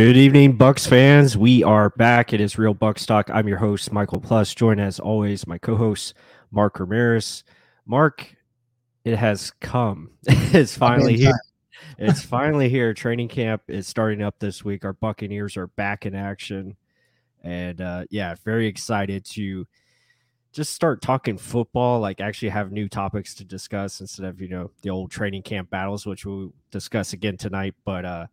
Good evening, Bucs fans. We are back. It is Real Bucs Talk. I'm your host, Michael Plus. Joined as always, my co-host, Mark Ramirez. Mark, it has come. it's finally here. It's finally here. Training camp is starting up this week. Our Buccaneers are back in action, and uh, yeah, very excited to just start talking football. Like actually have new topics to discuss instead of you know the old training camp battles, which we'll discuss again tonight. But uh,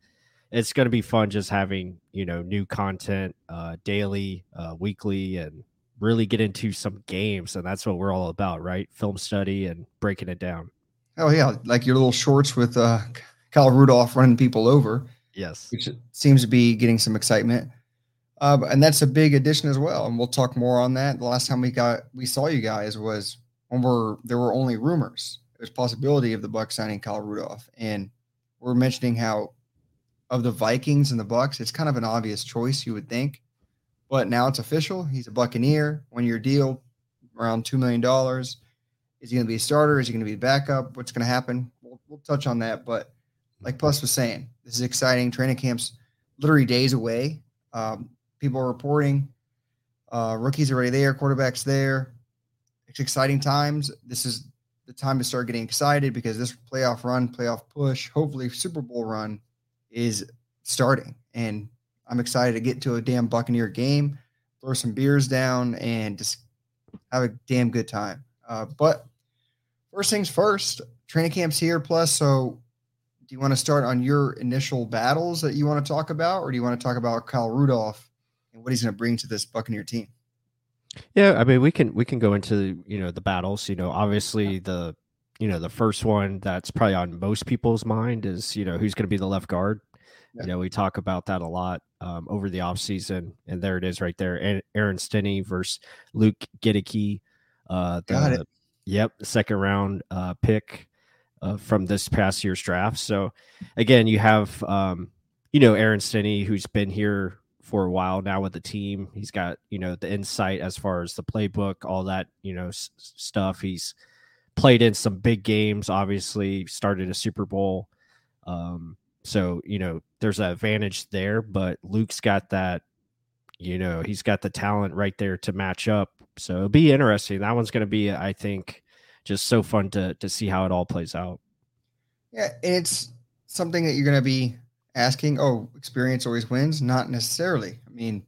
it's going to be fun just having you know new content uh, daily, uh, weekly, and really get into some games, and that's what we're all about, right? Film study and breaking it down. Oh yeah, like your little shorts with uh, Kyle Rudolph running people over. Yes, which seems to be getting some excitement. Uh, and that's a big addition as well. And we'll talk more on that. The last time we got we saw you guys was when we're there were only rumors. There's possibility of the Bucs signing Kyle Rudolph, and we're mentioning how of the Vikings and the Bucs, it's kind of an obvious choice, you would think. But now it's official. He's a Buccaneer. One year deal, around $2 million. Is he going to be a starter? Is he going to be a backup? What's going to happen? We'll, we'll touch on that. But like Plus was saying, this is exciting. Training camp's literally days away. Um, people are reporting. Uh, rookies already there, quarterbacks there. It's exciting times. This is the time to start getting excited because this playoff run, playoff push, hopefully Super Bowl run is starting. And I'm excited to get to a damn Buccaneer game, throw some beers down, and just have a damn good time. Uh, but first things first, training camp's here. Plus, so do you want to start on your initial battles that you want to talk about, or do you want to talk about Kyle Rudolph and what he's going to bring to this Buccaneer team? Yeah, I mean, we can we can go into you know the battles. You know, obviously the you know the first one that's probably on most people's mind is you know who's going to be the left guard yeah. you know we talk about that a lot um, over the offseason and there it is right there aaron stinnie versus luke Goedeke. uh the, Got it. yep second round uh pick uh, from this past year's draft so again you have um you know aaron stinnie who's been here for a while now with the team he's got you know the insight as far as the playbook all that you know s- stuff he's played in some big games, obviously, started a Super Bowl. Um, so, you know, there's an advantage there, but Luke's got that, you know, he's got the talent right there to match up. So it'll be interesting. That one's going to be, I think, just so fun to to see how it all plays out. Yeah, it's something that you're going to be asking. Oh, experience always wins. Not necessarily. I mean,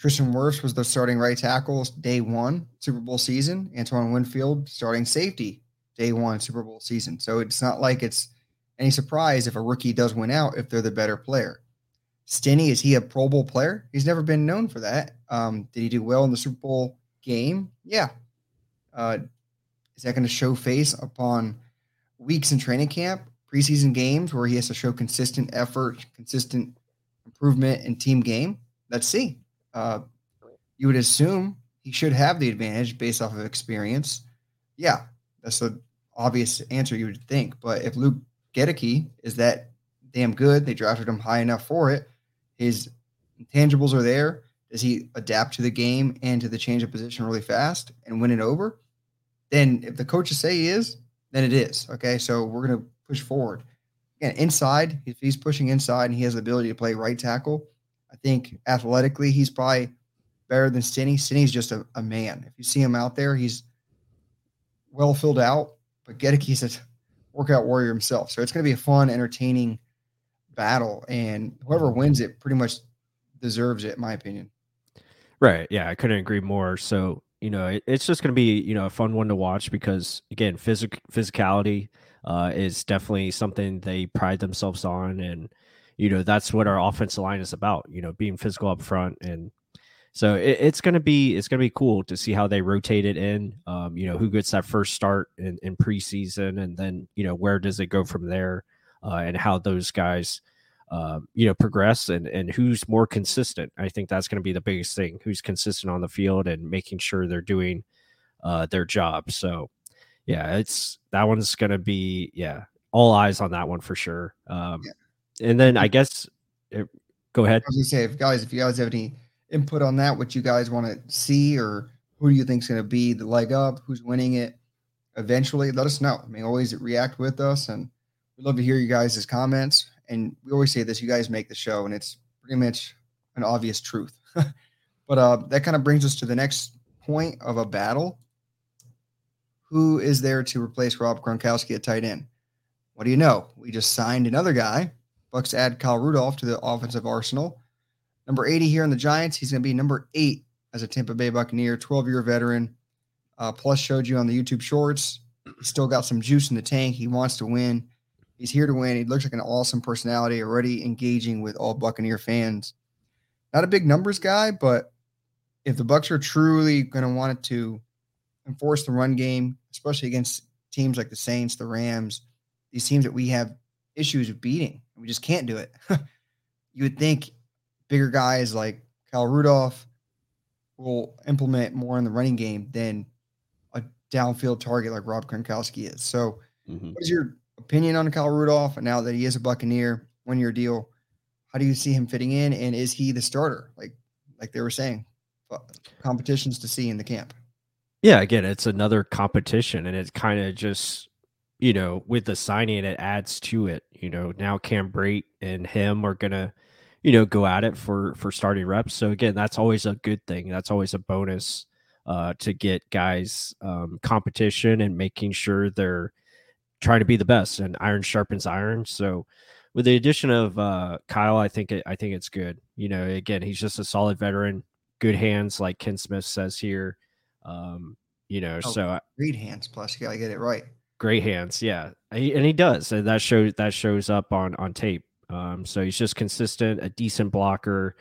Tristan Wirfs was the starting right tackle day one Super Bowl season. Antoine Winfield starting safety day one Super Bowl season. So it's not like it's any surprise if a rookie does win out if they're the better player. Stinnie, is he a Pro Bowl player? He's never been known for that. Um, did he do well in the Super Bowl game? Yeah. Uh, is that going to show face upon weeks in training camp, preseason games where he has to show consistent effort, consistent improvement in team game? Let's see uh, you would assume he should have the advantage based off of experience. Yeah, that's the obvious answer you would think. But if Luke Goedeke is that damn good, they drafted him high enough for it. His intangibles are there. Does he adapt to the game and to the change of position really fast and win it over? Then, if the coaches say he is, then it is. Okay, so we're gonna push forward. Again, inside, if he's pushing inside and he has the ability to play right tackle, I think athletically, he's probably better than Stinnie. Stinnie's just a, a man. If you see him out there, he's well filled out, but Goedeke's a workout warrior himself. So it's going to be a fun, entertaining battle. And whoever wins it pretty much deserves it, in my opinion. Right. Yeah. I couldn't agree more. So, you know, it, it's just going to be, you know, a fun one to watch because, again, physic- physicality uh, is definitely something they pride themselves on. And, you know that's what our offensive line is about you know being physical up front. And so it, it's to be it's to be cool to see how they rotate it in um, you know who gets that first start in, in preseason and then you know where does it go from there uh, and how those guys uh, you know progress and and who's more consistent. I think that's going to be the biggest thing who's consistent on the field and making sure they're doing uh, their job. So yeah it's that one's going to be yeah all eyes on that one for sure. Um, yeah and then I guess it, go ahead. Gonna say, if guys, if you guys have any input on that, what you guys want to see, or who do you think is going to be the leg up, who's winning it eventually, let us know. I mean, always react with us, and we love to hear you guys' comments. And we always say this: you guys make the show, and it's pretty much an obvious truth. but uh, that kind of brings us to the next point of a battle. Who is there to replace Rob Gronkowski at tight end? What do you know? We just signed another guy. Bucs add Kyle Rudolph to the offensive arsenal. Number 80 here in the Giants. He's going to be number eight as a Tampa Bay Buccaneer, 12 year veteran. Uh, plus, showed you on the YouTube shorts. He's still got some juice in the tank. He wants to win. He's here to win. He looks like an awesome personality, already engaging with all Buccaneer fans. Not a big numbers guy, but if the Bucs are truly going to want to enforce the run game, especially against teams like the Saints, the Rams, these teams that we have issues beating, we just can't do it. you would think bigger guys like Kyle Rudolph will implement more in the running game than a downfield target like Rob Gronkowski is. So, mm-hmm. what is your opinion on Kyle Rudolph and now that he is a Buccaneer, one year deal? How do you see him fitting in, and is he the starter? Like, like they were saying, competitions to see in the camp. Yeah, again, it's another competition, and it's kind of just you know with the signing, it adds to it. You know, now Cam Brate and him are gonna you know go at it for for starting reps. So again, that's always a good thing. That's always a bonus uh, to get guys um, competition and making sure they're trying to be the best. And iron sharpens iron. So with the addition of uh, Kyle, I think it, I think it's good. You know, again, he's just a solid veteran good hands, like Ken Smith says here. Um, you know, oh, so great hands. Plus, you gotta get it right. Great hands, yeah, and he does, and that shows that shows up on on tape. Um, so he's just consistent, a decent blocker,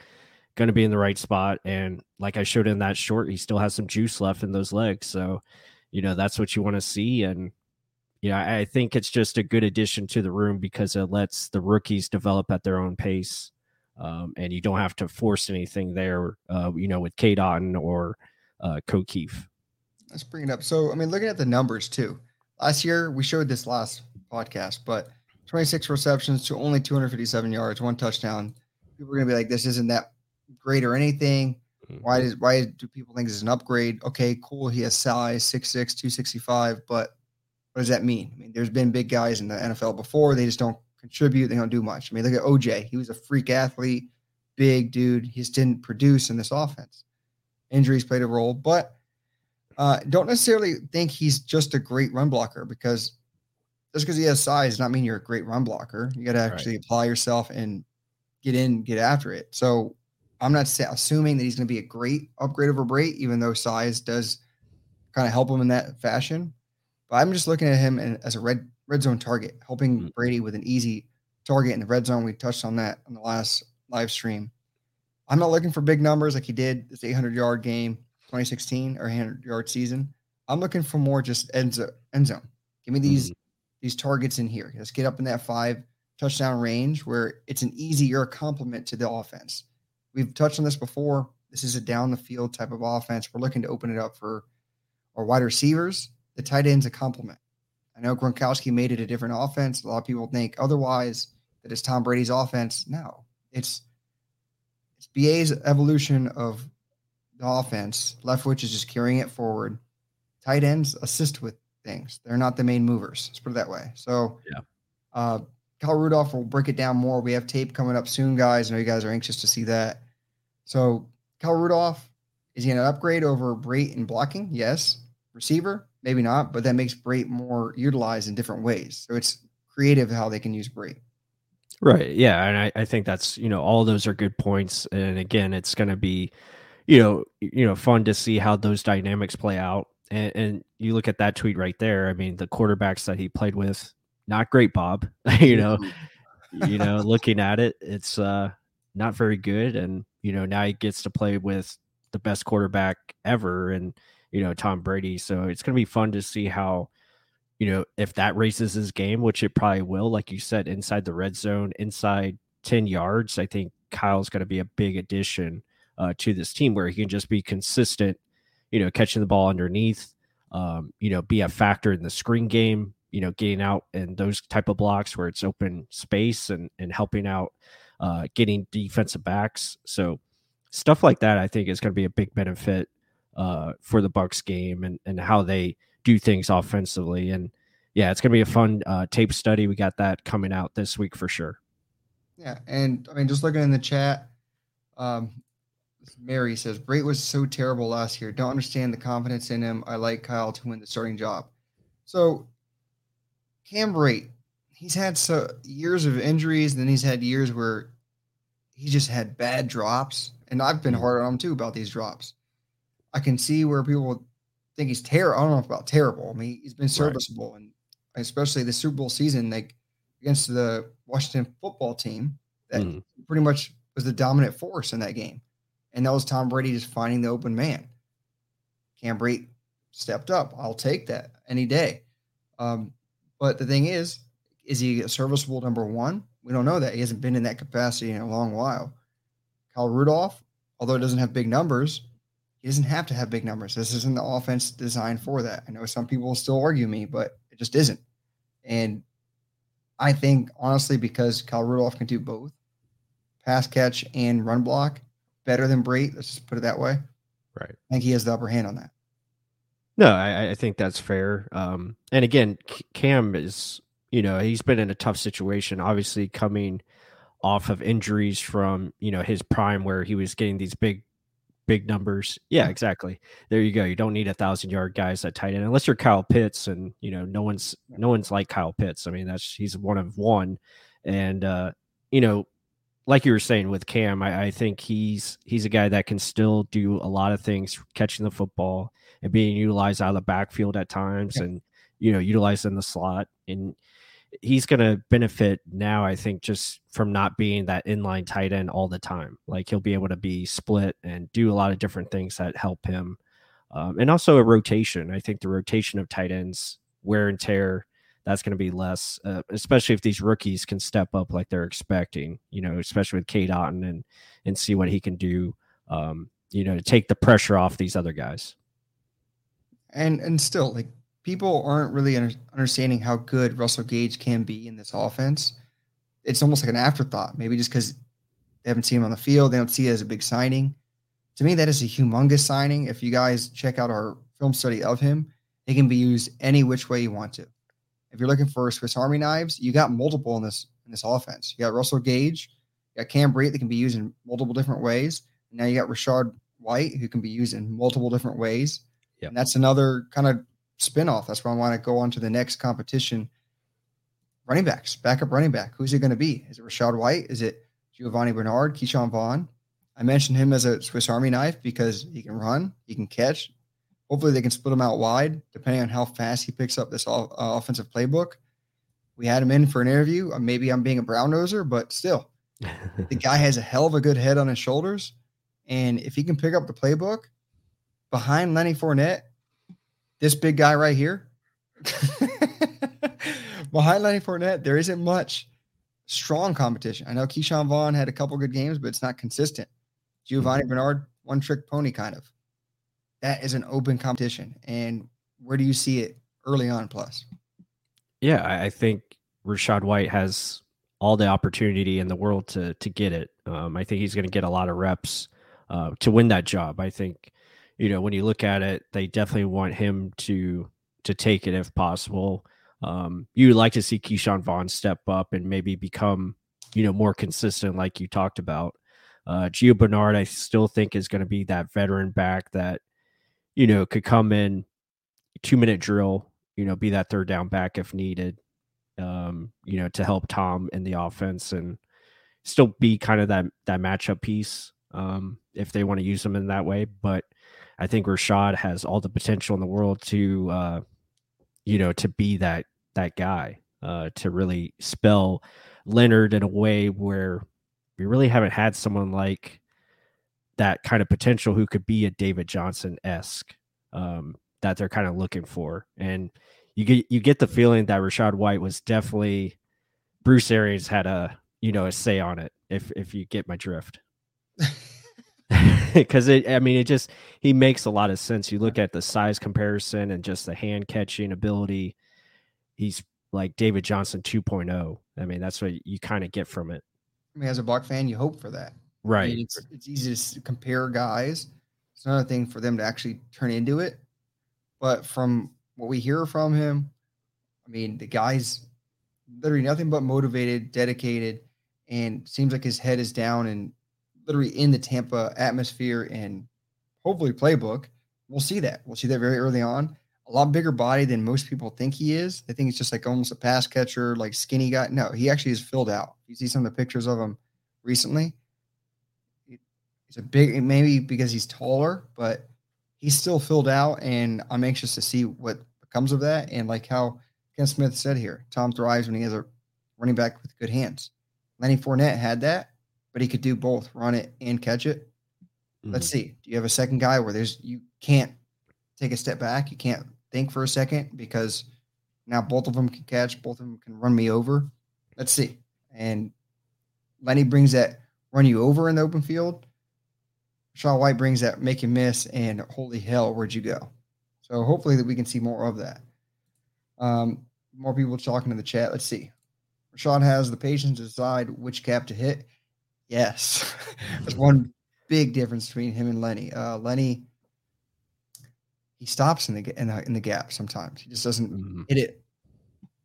going to be in the right spot, and like I showed in that short, he still has some juice left in those legs. So, you know, that's what you want to see, and yeah, I think it's just a good addition to the room because it lets the rookies develop at their own pace um, and you don't have to force anything there. Uh, you know, with Otton or uh, Kieft. Let's bring it up. So, I mean, looking at the numbers too. Last year, we showed this last podcast, but 26 receptions to only 257 yards, one touchdown. People are gonna be like, "This isn't that great or anything." Mm-hmm. Why does why do people think this is an upgrade? Okay, cool. He has size 6'6", 265, but what does that mean? I mean, there's been big guys in the NFL before. They just don't contribute. They don't do much. I mean, look at OJ. He was a freak athlete, big dude. He just didn't produce in this offense. Injuries played a role, but uh, don't necessarily think he's just a great run blocker because just because he has size does not mean you're a great run blocker. You got to actually right. apply yourself and get in, get after it. So I'm not assuming that he's going to be a great upgrade over Brate, even though size does kind of help him in that fashion. But I'm just looking at him as a red red zone target, helping mm-hmm. Brady with an easy target in the red zone. We touched on that on the last live stream. I'm not looking for big numbers like he did this 800 yard game 2016 or 100 yard season. I'm looking for more just end zone. End zone. Give me these mm-hmm. these targets in here. Let's get up in that five touchdown range where it's an easier complement to the offense. We've touched on this before. This is a down the field type of offense. We're looking to open it up for our wide receivers. The tight end's a complement. I know Gronkowski made it a different offense. A lot of people think otherwise that it's Tom Brady's offense. No, it's it's BA's evolution of offense. Leftwich is just carrying it forward. Tight ends assist with things. They're not the main movers. Let's put it that way. So yeah. Uh, Kyle Rudolph will break it down more. We have tape coming up soon, guys. I know you guys are anxious to see that. So Kyle Rudolph, is he an upgrade over Brate in blocking? Yes. Receiver, maybe not, but that makes Brate more utilized in different ways. So it's creative how they can use Brate. Right. Yeah. And I, I think that's, you know, all those are good points. And again, it's going to be, you know, you know, fun to see how those dynamics play out. And, and you look at that tweet right there. I mean, the quarterbacks that he played with, not great, Bob. you know, you know, looking at it, it's uh not very good. And, you know, now he gets to play with the best quarterback ever. And, you know, Tom Brady. So it's going to be fun to see how, you know, if that raises his game, which it probably will, like you said, inside the red zone, inside 10 yards, I think Kyle's going to be a big addition uh, to this team where he can just be consistent, you know, catching the ball underneath, um, you know, be a factor in the screen game, you know, getting out and those type of blocks where it's open space and, and helping out, uh, getting defensive backs. So stuff like that, I think is going to be a big benefit uh, for the Bucs game and and how they do things offensively. And yeah, it's gonna be a fun uh, tape study. We got that coming out this week for sure. Yeah, and I mean, just looking in the chat, Um, Mary says Brate was so terrible last year. Don't understand the confidence in him. I like Kyle to win the starting job. So Cam Brate, he's had so years of injuries, and then he's had years where he just had bad drops. And I've been hard on him too about these drops. I can see where people think he's terrible. I don't know about terrible. I mean, he's been serviceable, right. and especially the Super Bowl season, like against the Washington football team, that mm. pretty much was the dominant force in that game. And that was Tom Brady just finding the open man. Cam Brate stepped up. I'll take that any day. Um, but the thing is, is he a serviceable number one? We don't know that. He hasn't been in that capacity in a long while. Kyle Rudolph, although it doesn't have big numbers, he doesn't have to have big numbers. This isn't the offense designed for that. I know some people will still argue me, but it just isn't. And I think honestly, because Kyle Rudolph can do both pass catch and run block better than Brate, let's just put it that way. Right. I think he has the upper hand on that. No, I, I think that's fair. Um, and again, Cam is, you know, he's been in a tough situation, obviously coming off of injuries from, you know, his prime where he was getting these big big numbers. Yeah, exactly. There you go. You don't need a thousand yard guys at tight end unless you're Kyle Pitts, and you know no one's no one's like Kyle Pitts. I mean, that's he's one of one, and uh, you know, like you were saying with Cam, I, I think he's he's a guy that can still do a lot of things, catching the football and being utilized out of the backfield at times, yeah. and you know, utilized in the slot and he's going to benefit now, I think, just from not being that inline tight end all the time. Like he'll be able to be split and do a lot of different things that help him. Um, and also a rotation. I think the rotation of tight ends, wear and tear, that's going to be less, uh, especially if these rookies can step up like they're expecting, you know, especially with Cade Otton and, and see what he can do, um, you know, to take the pressure off these other guys. And, and still like people aren't really under, understanding how good Russell Gage can be in this offense. It's almost like an afterthought, maybe just because they haven't seen him on the field. They don't see it as a big signing. To me, that is a humongous signing. If you guys check out our film study of him, it can be used any which way you want to. If you're looking for Swiss Army knives, you got multiple in this in this offense. You got Russell Gage, you got Cam Brate that can be used in multiple different ways. And now you got Rachaad White who can be used in multiple different ways. Yep. And that's another kind of spinoff. That's why I want to go on to the next competition. Running backs, backup running back. Who's it going to be? Is it Rachaad White? Is it Giovani Bernard, Ke'Shawn Vaughn? I mentioned him as a Swiss Army knife because he can run, he can catch. Hopefully, they can split him out wide, depending on how fast he picks up this uh, offensive playbook. We had him in for an interview. Uh, maybe I'm being a brown noser, but still, the guy has a hell of a good head on his shoulders. And if he can pick up the playbook behind Lenny Fournette, this big guy right here, behind Lenny Fournette, there isn't much strong competition. I know Ke'Shawn Vaughn had a couple good games, but it's not consistent. Giovani mm-hmm. Bernard, one trick pony kind of. That is an open competition. And where do you see it early on plus? Yeah, I think Rachaad White has all the opportunity in the world to to get it. Um, I think he's going to get a lot of reps uh, to win that job. I think you know, when you look at it, they definitely want him to to take it if possible. Um, you like to see Ke'Shawn Vaughn step up and maybe become, you know, more consistent, like you talked about. Uh, Gio Bernard, I still think is going to be that veteran back that, you know, could come in two minute drill, you know, be that third down back if needed, um, you know, to help Tom in the offense and still be kind of that that matchup piece um, if they want to use him in that way. But I think Rachaad has all the potential in the world to, uh, you know, to be that that guy, uh, to really spell Leonard in a way where we really haven't had someone like that kind of potential who could be a David Johnson esque um, that they're kind of looking for. And you get you get the feeling that Rachaad White was definitely Bruce Arians had a you know a say on it. If if you get my drift. because it i mean it just he makes a lot of sense you look at the size comparison and just the hand catching ability he's like david johnson 2.0 i mean that's what you kind of get from it i mean as a buck fan you hope for that right I mean, it's, it's easy to compare guys it's another thing for them to actually turn into it but from what we hear from him i mean the guy's literally nothing but motivated dedicated and seems like his head is down and literally in the Tampa atmosphere and hopefully playbook, we'll see that. We'll see that very early on. A lot bigger body than most people think he is. They think it's just like almost a pass catcher, like skinny guy. No, he actually is filled out. You see some of the pictures of him recently. He's a big, maybe because he's taller, but he's still filled out. And I'm anxious to see what comes of that. And like how Ken Smith said here, Tom thrives when he has a running back with good hands. Lenny Fournette had that, but he could do both, run it and catch it. Mm-hmm. Let's see. Do you have a second guy where there's you can't take a step back, you can't think for a second because now both of them can catch, both of them can run me over. Let's see. And Lenny brings that run you over in the open field. Shaw White brings that make and miss, and holy hell, where'd you go? So hopefully that we can see more of that. Um, more people talking in the chat. Let's see. Rachaad has the patience to decide which cap to hit. Yes, there's one big difference between him and Lenny. Uh, Lenny, he stops in the in the, in the gap sometimes. He just doesn't mm-hmm. hit it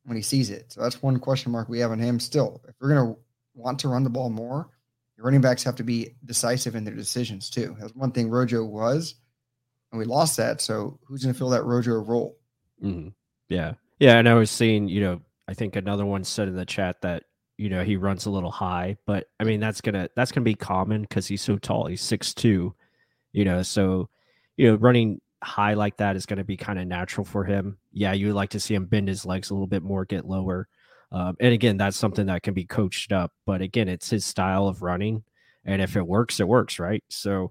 when he sees it. So that's one question mark we have on him. Still, if we're gonna want to run the ball more, your running backs have to be decisive in their decisions too. That's one thing Rojo was, and we lost that. So who's gonna fill that Rojo role? Mm-hmm. Yeah, yeah. And I was seeing, you know, I think another one said in the chat that you know he runs a little high but i mean that's gonna that's gonna be common because he's so tall he's six two you know so you know running high like that is going to be kind of natural for him yeah you would like to see him bend his legs a little bit more get lower um, and again that's something that can be coached up but again it's his style of running and if it works it works right so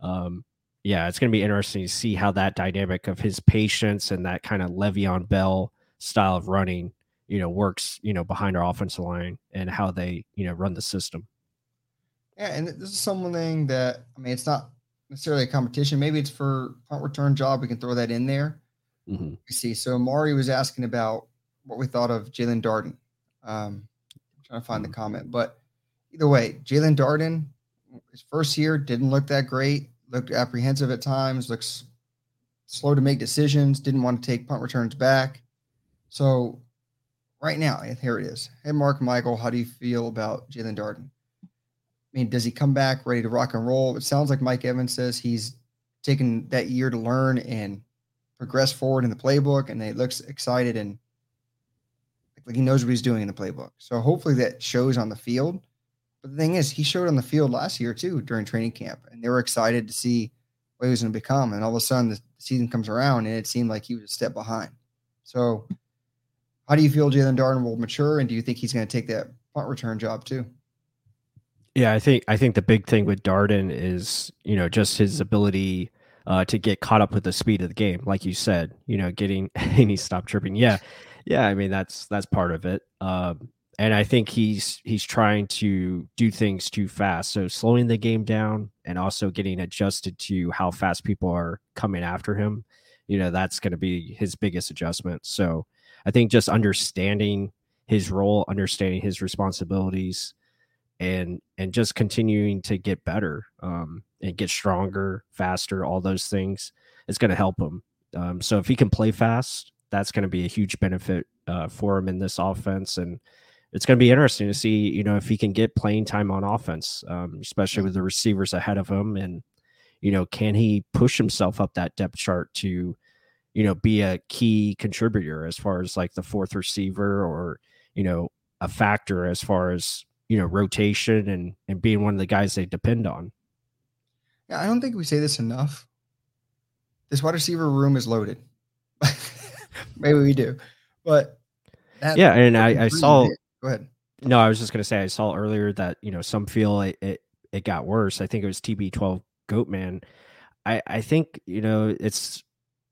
um, yeah it's going to be interesting to see how that dynamic of his patience and that kind of Le'Veon Bell style of running you know works you know behind our offensive line and how they you know run the system. Yeah, and this is something that I mean, it's not necessarily a competition. Maybe it's for punt return job. We can throw that in there. Mm-hmm. We see. So Mari was asking about what we thought of Jaelon Darden. Um, trying to find the comment, but either way, Jaelon Darden, his first year didn't look that great. Looked apprehensive at times. Looks slow to make decisions. Didn't want to take punt returns back. So right now, here it is. Hey, Mark Michael, how do you feel about Jaelon Darden? I mean, does he come back ready to rock and roll? It sounds like Mike Evans says he's taken that year to learn and progress forward in the playbook, and he looks excited and like he knows what he's doing in the playbook. So hopefully that shows on the field. But the thing is, he showed on the field last year too during training camp, and they were excited to see what he was going to become. And all of a sudden, the season comes around, and it seemed like he was a step behind. So how do you feel Jaelon Darden will mature, and do you think he's going to take that punt return job too? Yeah, I think I think the big thing with Darden is you know just his ability uh, to get caught up with the speed of the game, like you said. You know, getting and he stopped tripping. Yeah, yeah. I mean that's that's part of it. Um, and I think he's he's trying to do things too fast. So slowing the game down and also getting adjusted to how fast people are coming after him. You know, that's going to be his biggest adjustment. So I think just understanding his role, understanding his responsibilities, and and just continuing to get better um, and get stronger, faster, all those things is going to help him. Um, so if he can play fast, that's going to be a huge benefit uh, for him in this offense, and it's going to be interesting to see, you know, if he can get playing time on offense, um, especially with the receivers ahead of him, and you know, can he push himself up that depth chart to you know, be a key contributor as far as like the fourth receiver or, you know, a factor as far as, you know, rotation and and being one of the guys they depend on. Yeah, I don't think we say this enough. This wide receiver room is loaded. Maybe we do. But yeah, and I, I saw go ahead. No, I was just gonna say I saw earlier that, you know, some feel it it, it got worse. I think it was TB12 Goatman. I, I think, you know, it's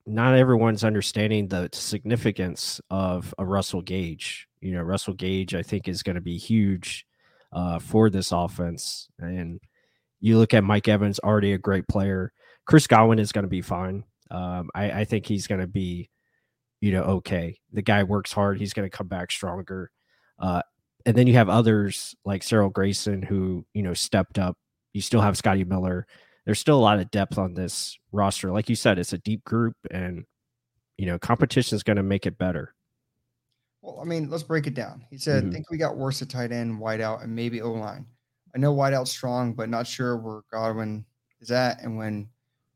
not everyone's understanding the significance of a Russell Gage. You know, Russell Gage, I think, is going to be huge uh, for this offense. And you look at Mike Evans, already a great player. Chris Godwin is going to be fine. Um, I, I, think he's going to be, you know, okay. The guy works hard. He's going to come back stronger. Uh, and then you have others like Cyril Grayson who, you know, stepped up. You still have Scotty Miller there's still a lot of depth on this roster. Like you said, it's a deep group, and you know, competition is going to make it better. Well, I mean, let's break it down. He said, mm-hmm. "Think we got worse at tight end, wide out, and maybe O line." I know wideout strong, but not sure where Godwin is at. And when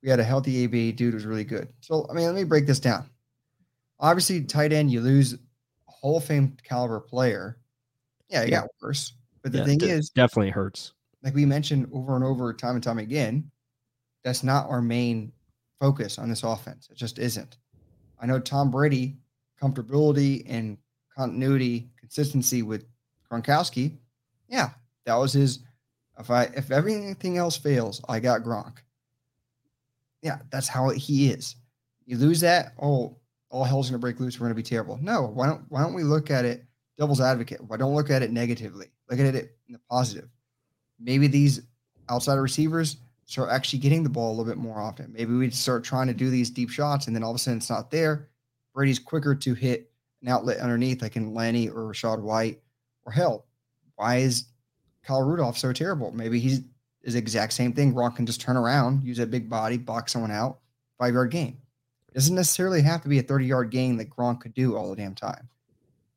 we had a healthy AB, dude was really good. So I mean, let me break this down. Obviously, tight end, you lose a Hall of Fame caliber player. Yeah, it yeah. got worse. But the yeah, thing is, definitely hurts. Like we mentioned over and over, time and time again, that's not our main focus on this offense. It just isn't. I know Tom Brady, comfortability and continuity, consistency with Gronkowski. Yeah, that was his. If I if everything else fails, I got Gronk. Yeah, that's how he is. You lose that, oh, all hell's gonna break loose. We're gonna be terrible. No, why don't why don't we look at it devil's advocate? Why don't look at it negatively? Look at it in the positive. Maybe these outside receivers start actually getting the ball a little bit more often. Maybe we start trying to do these deep shots, and then all of a sudden it's not there. Brady's quicker to hit an outlet underneath, like in Lenny or Rachaad White, or hell, why is Kyle Rudolph so terrible? Maybe he's is the exact same thing. Gronk can just turn around, use that big body, box someone out, five yard gain. Doesn't necessarily have to be a 30 yard gain that Gronk could do all the damn time.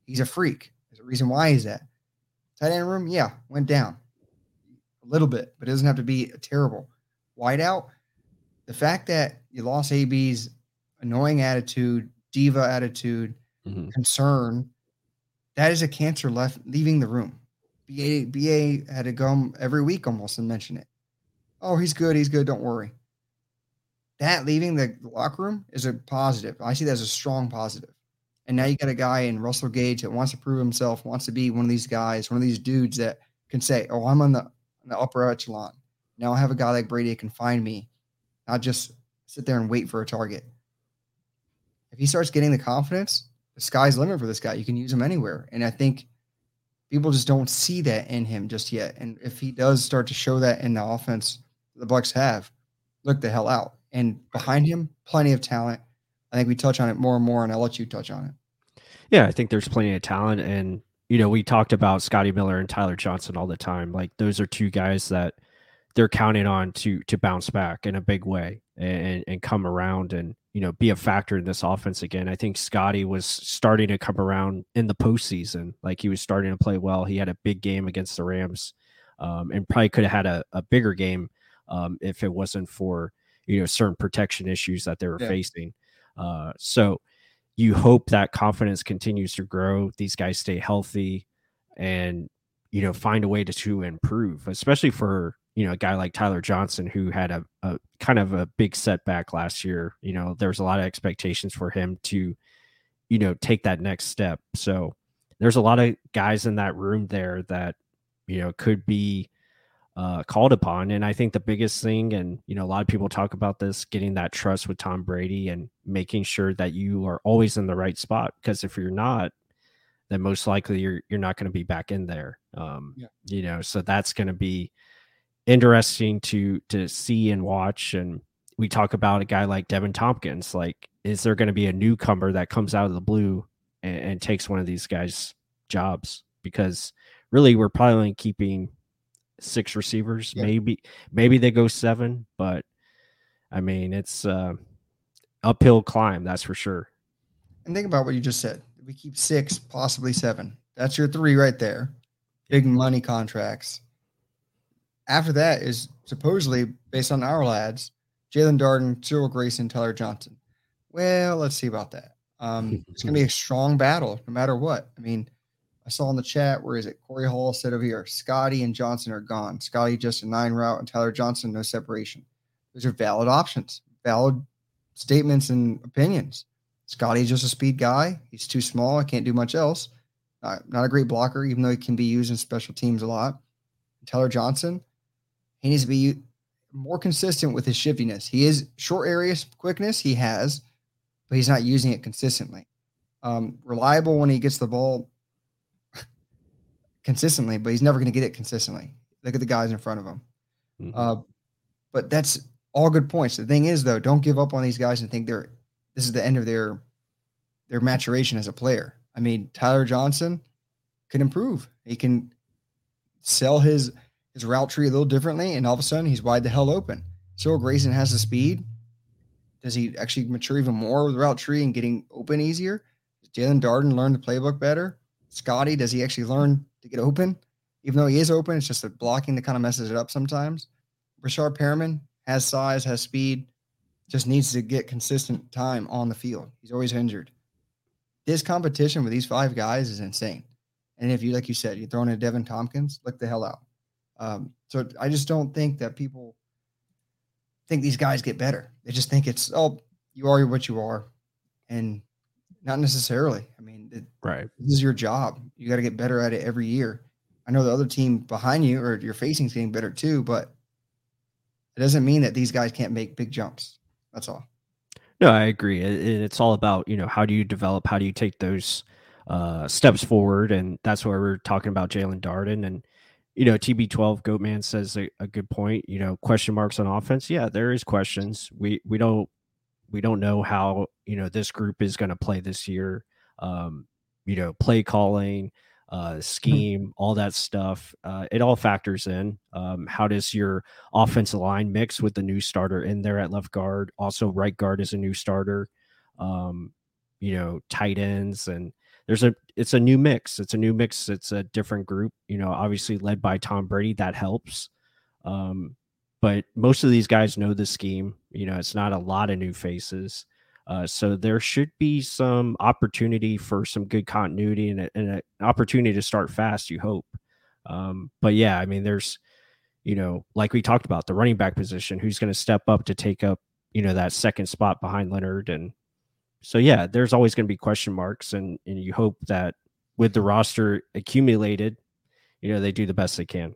He's a freak. There's a reason why he's that. Tight end room, yeah, went down a little bit, but it doesn't have to be a terrible. Wideout, the fact that you lost AB's annoying attitude, diva attitude, mm-hmm. concern, that is a cancer left leaving the room. BA BA had to go every week almost and mention it. Oh, he's good. He's good. Don't worry. That leaving the locker room is a positive. I see that as a strong positive. And now you got a guy in Russell Gage that wants to prove himself, wants to be one of these guys, one of these dudes that can say, "Oh, I'm on the, on the upper echelon." Now I have a guy like Brady that can find me, not just sit there and wait for a target. If he starts getting the confidence, the sky's the limit for this guy. You can use him anywhere. And I think people just don't see that in him just yet. And if he does start to show that in the offense the Bucs have, look the hell out. And behind him, plenty of talent. I think we touch on it more and more, and I'll let you touch on it. Yeah, I think there's plenty of talent. And, you know, we talked about Scotty Miller and Tyler Johnson all the time. Like those are two guys that they're counting on to to bounce back in a big way and, and come around and you know, be a factor in this offense again. I think Scotty was starting to come around in the postseason. Like he was starting to play well. He had a big game against the Rams, um, and probably could have had a, a bigger game um, if it wasn't for you know certain protection issues that they were yeah. facing. Uh, so you hope that confidence continues to grow. These guys stay healthy, and you know find a way to, to improve, especially for you know a guy like Tyler Johnson who had a, a kind of a big setback last year. You know, there was a lot of expectations for him to, you know, take that next step. So there's a lot of guys in that room there that, you know, could be uh, called upon. And I think the biggest thing, and, you know, a lot of people talk about this, getting that trust with Tom Brady and making sure that you are always in the right spot. Because if you're not, then most likely you're you're not going to be back in there. Um, yeah. You know, so that's going to be interesting to to see and watch. And we talk about a guy like Deven Thompkins. Like, is there going to be a newcomer that comes out of the blue and, and takes one of these guys' jobs? Because really, we're probably keeping six receivers. Yeah. Maybe maybe they go seven, but I mean it's uh, uphill climb, that's for sure. And think about what you just said. We keep six, possibly seven. That's your three right there. Big money contracts after that is supposedly based on our lads, Jaelon Darden, Cyril Grayson, Tyler Johnson. Well, let's see about that. Um, it's going to be a strong battle no matter what. I mean, I saw in the chat, where is it? Corey Hall said over here, Scotty and Johnson are gone. Scotty just a nine route and Tyler Johnson, no separation. Those are valid options, valid statements and opinions. Scotty's just a speed guy. He's too small. I can't do much else. Not, not a great blocker, even though he can be used in special teams a lot. Tyler Johnson, he needs to be more consistent with his shiftiness. He is short area quickness, he has, but he's not using it consistently. Um, reliable when he gets the ball consistently, but he's never going to get it consistently. Look at the guys in front of him. Mm-hmm. Uh, but that's all good points. The thing is, though, don't give up on these guys and think they're this is the end of their their maturation as a player. I mean, Tyler Johnson can improve. He can sell his his route tree a little differently, and all of a sudden he's wide the hell open. Cyril Grayson has the speed. Does he actually mature even more with route tree and getting open easier? Does Jaelon Darden learn the playbook better? Scotty, does he actually learn to get open? even though he is open, it's just the blocking that kind of messes it up sometimes. Breshad Perriman has size, has speed, just needs to get consistent time on the field. He's always injured. This competition with these five guys is insane. And if you, like you said, you're throwing in Deven Thompkins, look the hell out. Um, so I just don't think that people think these guys get better. They just think it's, oh, you are what you are. And not necessarily. I mean, it, right. This is your job. You got to get better at it every year. I know the other team behind you or you're facing is getting better too, but it doesn't mean that these guys can't make big jumps. That's all. No, I agree. And it's all about you know how do you develop, how do you take those uh, steps forward, and that's why we're talking about Jaelon Darden and you know TB12 Goatman says a, a good point. You know, question marks on offense. Yeah, there is questions. We we don't we don't know how you know this group is going to play this year. Um, you know, play calling, uh, hmm. scheme, all that stuff. Uh, it all factors in. Um, how does your offensive line mix with the new starter in there at left guard? Also, right guard is a new starter. Um, you know, tight ends and there's a it's a new mix. It's a new mix. It's a different group. You know, obviously led by Tom Brady. That helps. Um, but most of these guys know the scheme. You know, it's not a lot of new faces. Uh, so there should be some opportunity for some good continuity and, a, and an opportunity to start fast. You hope, um, but yeah, I mean, there's, you know, like we talked about the running back position, who's going to step up to take up, you know, that second spot behind Leonard, and so yeah, there's always going to be question marks, and and you hope that with the roster accumulated, you know, they do the best they can.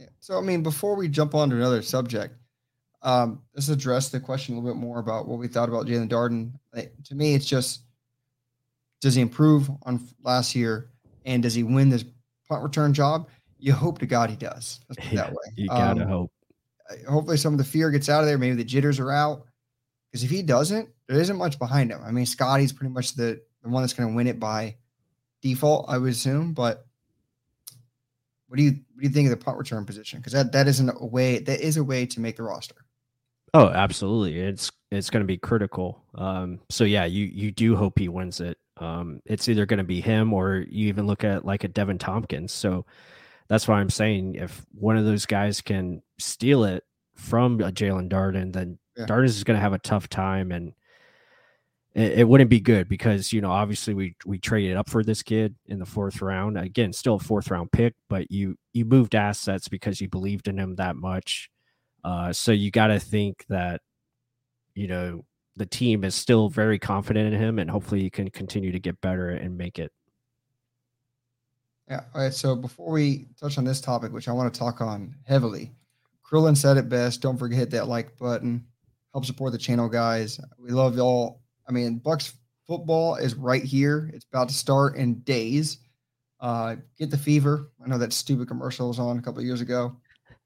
Yeah. So I mean, before we jump on to another subject, um, let's address the question a little bit more about what we thought about Jaelon Darden. to me, it's just does he improve on last year, and does he win this punt return job? You hope to God he does. Let's put that way. you gotta um, hope. Hopefully, some of the fear gets out of there. Maybe the jitters are out. Because if he doesn't, there isn't much behind him. I mean, Scotty's pretty much the, the one that's going to win it by default, I would assume. But what do you what do you think of the punt return position? Because that that isn't a way that is a way to make the roster. Oh, absolutely. It's it's going to be critical. Um, so yeah, you you do hope he wins it. Um, it's either going to be him or you even look at like a Deven Thompkins. So that's why I'm saying if one of those guys can steal it from a Jaelon Darden, then yeah. Darden is going to have a tough time, and it, wouldn't be good because you know obviously we we traded up for this kid in the fourth round. Again, still a fourth round pick, but you you moved assets because you believed in him that much. Uh, so you got to think that, you know, the team is still very confident in him, and hopefully he can continue to get better and make it. Yeah. All right. So before we touch on this topic, which I want to talk on heavily, Krillin said it best. Don't forget hit that like button. Help support the channel, guys. We love y'all. I mean, Bucs football is right here. It's about to start in days. Uh, get the fever. I know that stupid commercial was on a couple years ago.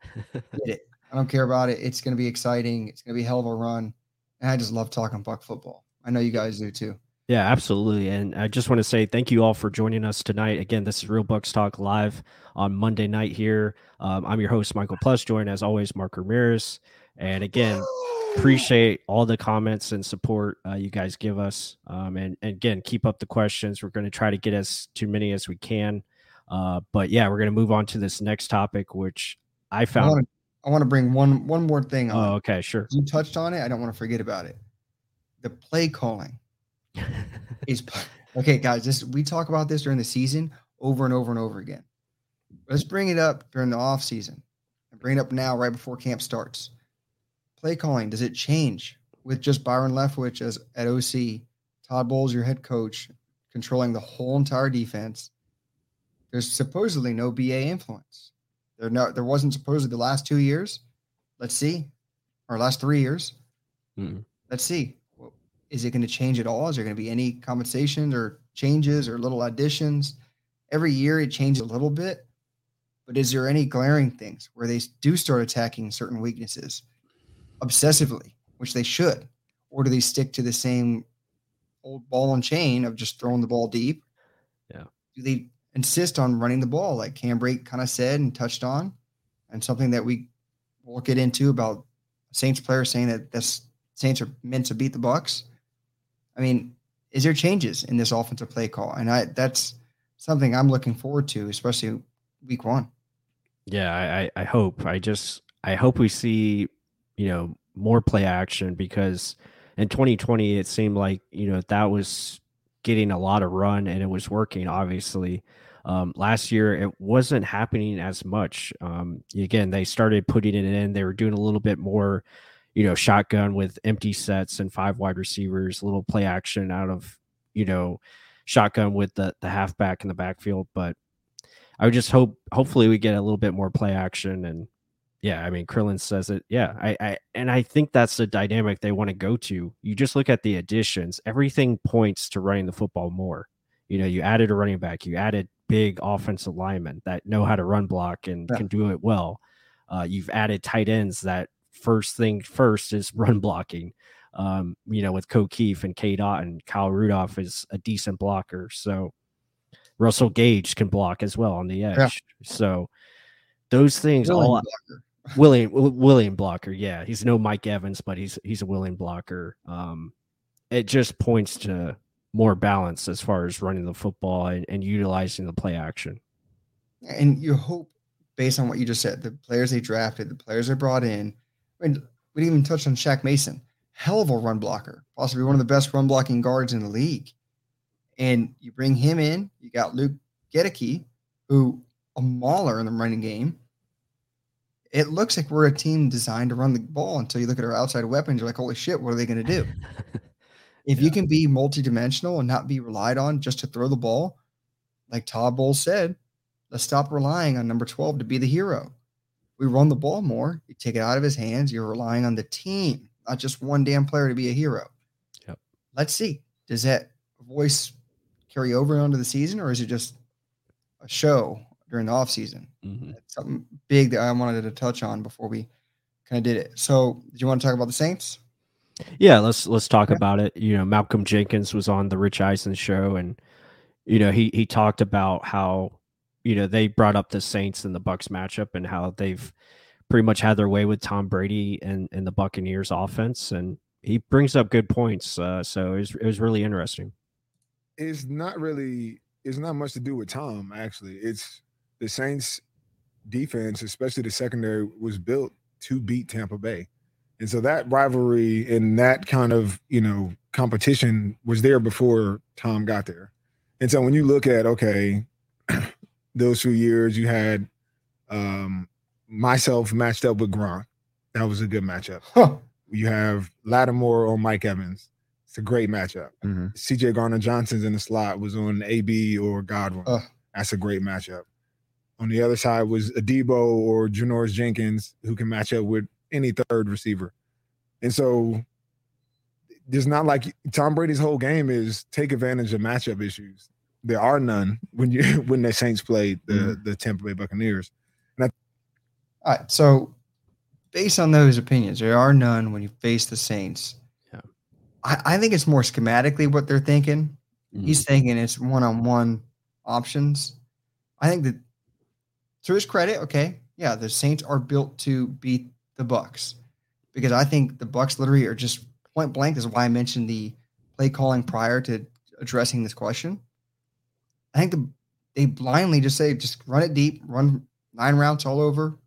Get it. I don't care about it. It's going to be exciting. It's going to be a hell of a run. And I just love talking Buck football. I know you guys do too. Yeah, absolutely. And I just want to say thank you all for joining us tonight. Again, this is Real Bucs Talk live on Monday night here. Um, I'm your host, Michael Plus, joined as always, Mark Ramirez. And again, appreciate all the comments and support uh, you guys give us. Um, and, and, again, keep up the questions. We're going to try to get as too many as we can. Uh, but yeah, we're going to move on to this next topic, which I found I want to bring one one more thing on. Oh, okay, sure. You touched on it. I don't want to forget about it. The play calling is okay, guys. This we talk about this during the season over and over and over again. Let's bring it up during the off season and bring it up now, right before camp starts. Play calling does it change with just Byron Leftwich as at OC, Todd Bowles your head coach, controlling the whole entire defense? There's supposedly no BA influence. There no there wasn't supposedly the last two years. Let's see, or last three years. Mm-hmm. Let's see. Is it going to change at all? Is there going to be any compensations or changes or little additions? Every year it changes a little bit, but is there any glaring things where they do start attacking certain weaknesses obsessively, which they should, or do they stick to the same old ball and chain of just throwing the ball deep? Yeah. Do they insist on running the ball, like Cam Brate kind of said and touched on, and something that we will get into about Saints players saying that the Saints are meant to beat the Bucks. I mean, is there changes in this offensive play call? And I that's something I'm looking forward to, especially week one. Yeah, I, I hope. I just I hope we see, you know, more play action because in 2020 it seemed like, you know, that was getting a lot of run and it was working, obviously. Um, last year it wasn't happening as much. Um, again, they started putting it in. They were doing a little bit more, you know, shotgun with empty sets and five wide receivers, a little play action out of, you know, shotgun with the the halfback in the backfield. But I would just hope, hopefully, we get a little bit more play action and yeah, I mean, Krillin says it. Yeah, I, I and I think that's the dynamic they want to go to. You just look at the additions; everything points to running the football more. You know, you added a running back, you added big offensive linemen that know how to run block and yeah. can do it well. Uh, you've added tight ends that first thing first is run blocking. Um, you know, with Ko Kieft and K Dot and Kyle Rudolph is a decent blocker. So Russell Gage can block as well on the edge. Yeah. So those things all blocker. William William blocker, yeah. He's no Mike Evans, but he's he's a William blocker. Um, it just points to more balance as far as running the football and, and utilizing the play action. And you hope, based on what you just said, the players they drafted, the players they brought in, I mean, we didn't even touch on Shaq Mason, hell of a run blocker, possibly one of the best run blocking guards in the league. And you bring him in, you got Luke Goedeke, who a mauler in the running game it looks like we're a team designed to run the ball until you look at our outside weapons. You're like, holy shit, what are they going to do? if yeah. you can be multidimensional and not be relied on just to throw the ball, like Todd Bowles said, let's stop relying on number 12 to be the hero. We run the ball more, you take it out of his hands, you're relying on the team, not just one damn player to be a hero. Yep. Let's see. Does that voice carry over onto the season or is it just a show during the off season. Mm-hmm. Something big that I wanted to touch on before we kind of did it. So, do you want to talk about the Saints? Yeah, let's let's talk okay. about it. You know, Malcolm Jenkins was on the Rich Eisen show, and you know he he talked about how you know they brought up the Saints and the Bucs matchup and how they've pretty much had their way with Tom Brady and and the Buccaneers offense, and he brings up good points. Uh, so it was it was really interesting. It's not really it's not much to do with Tom actually. It's the Saints defense, especially the secondary, was built to beat Tampa Bay. And so that rivalry and that kind of, you know, competition was there before Tom got there. And so when you look at, okay, those few years you had um myself matched up with Gronk. That was a good matchup. Huh. You have Lattimore on Mike Evans. It's a great matchup. Mm-hmm. CJ Gardner Johnson's in the slot was on AB or Godwin. Uh. That's a great matchup. On the other side was Adebo or Janoris Jenkins, who can match up with any third receiver. And so there's not like Tom Brady's whole game is take advantage of matchup issues. There are none when you when the Saints played the mm-hmm. the Tampa Bay Buccaneers. I, All right, so based on those opinions, there are none when you face the Saints. Yeah. I, I think it's more schematically what they're thinking. Mm-hmm. He's thinking it's one on one options. I think that to his credit, okay, yeah, the Saints are built to beat the Bucs because I think the Bucs literally are just point blank. This is why I mentioned the play calling prior to addressing this question. I think the, they blindly just say just run it deep, run nine routes all over,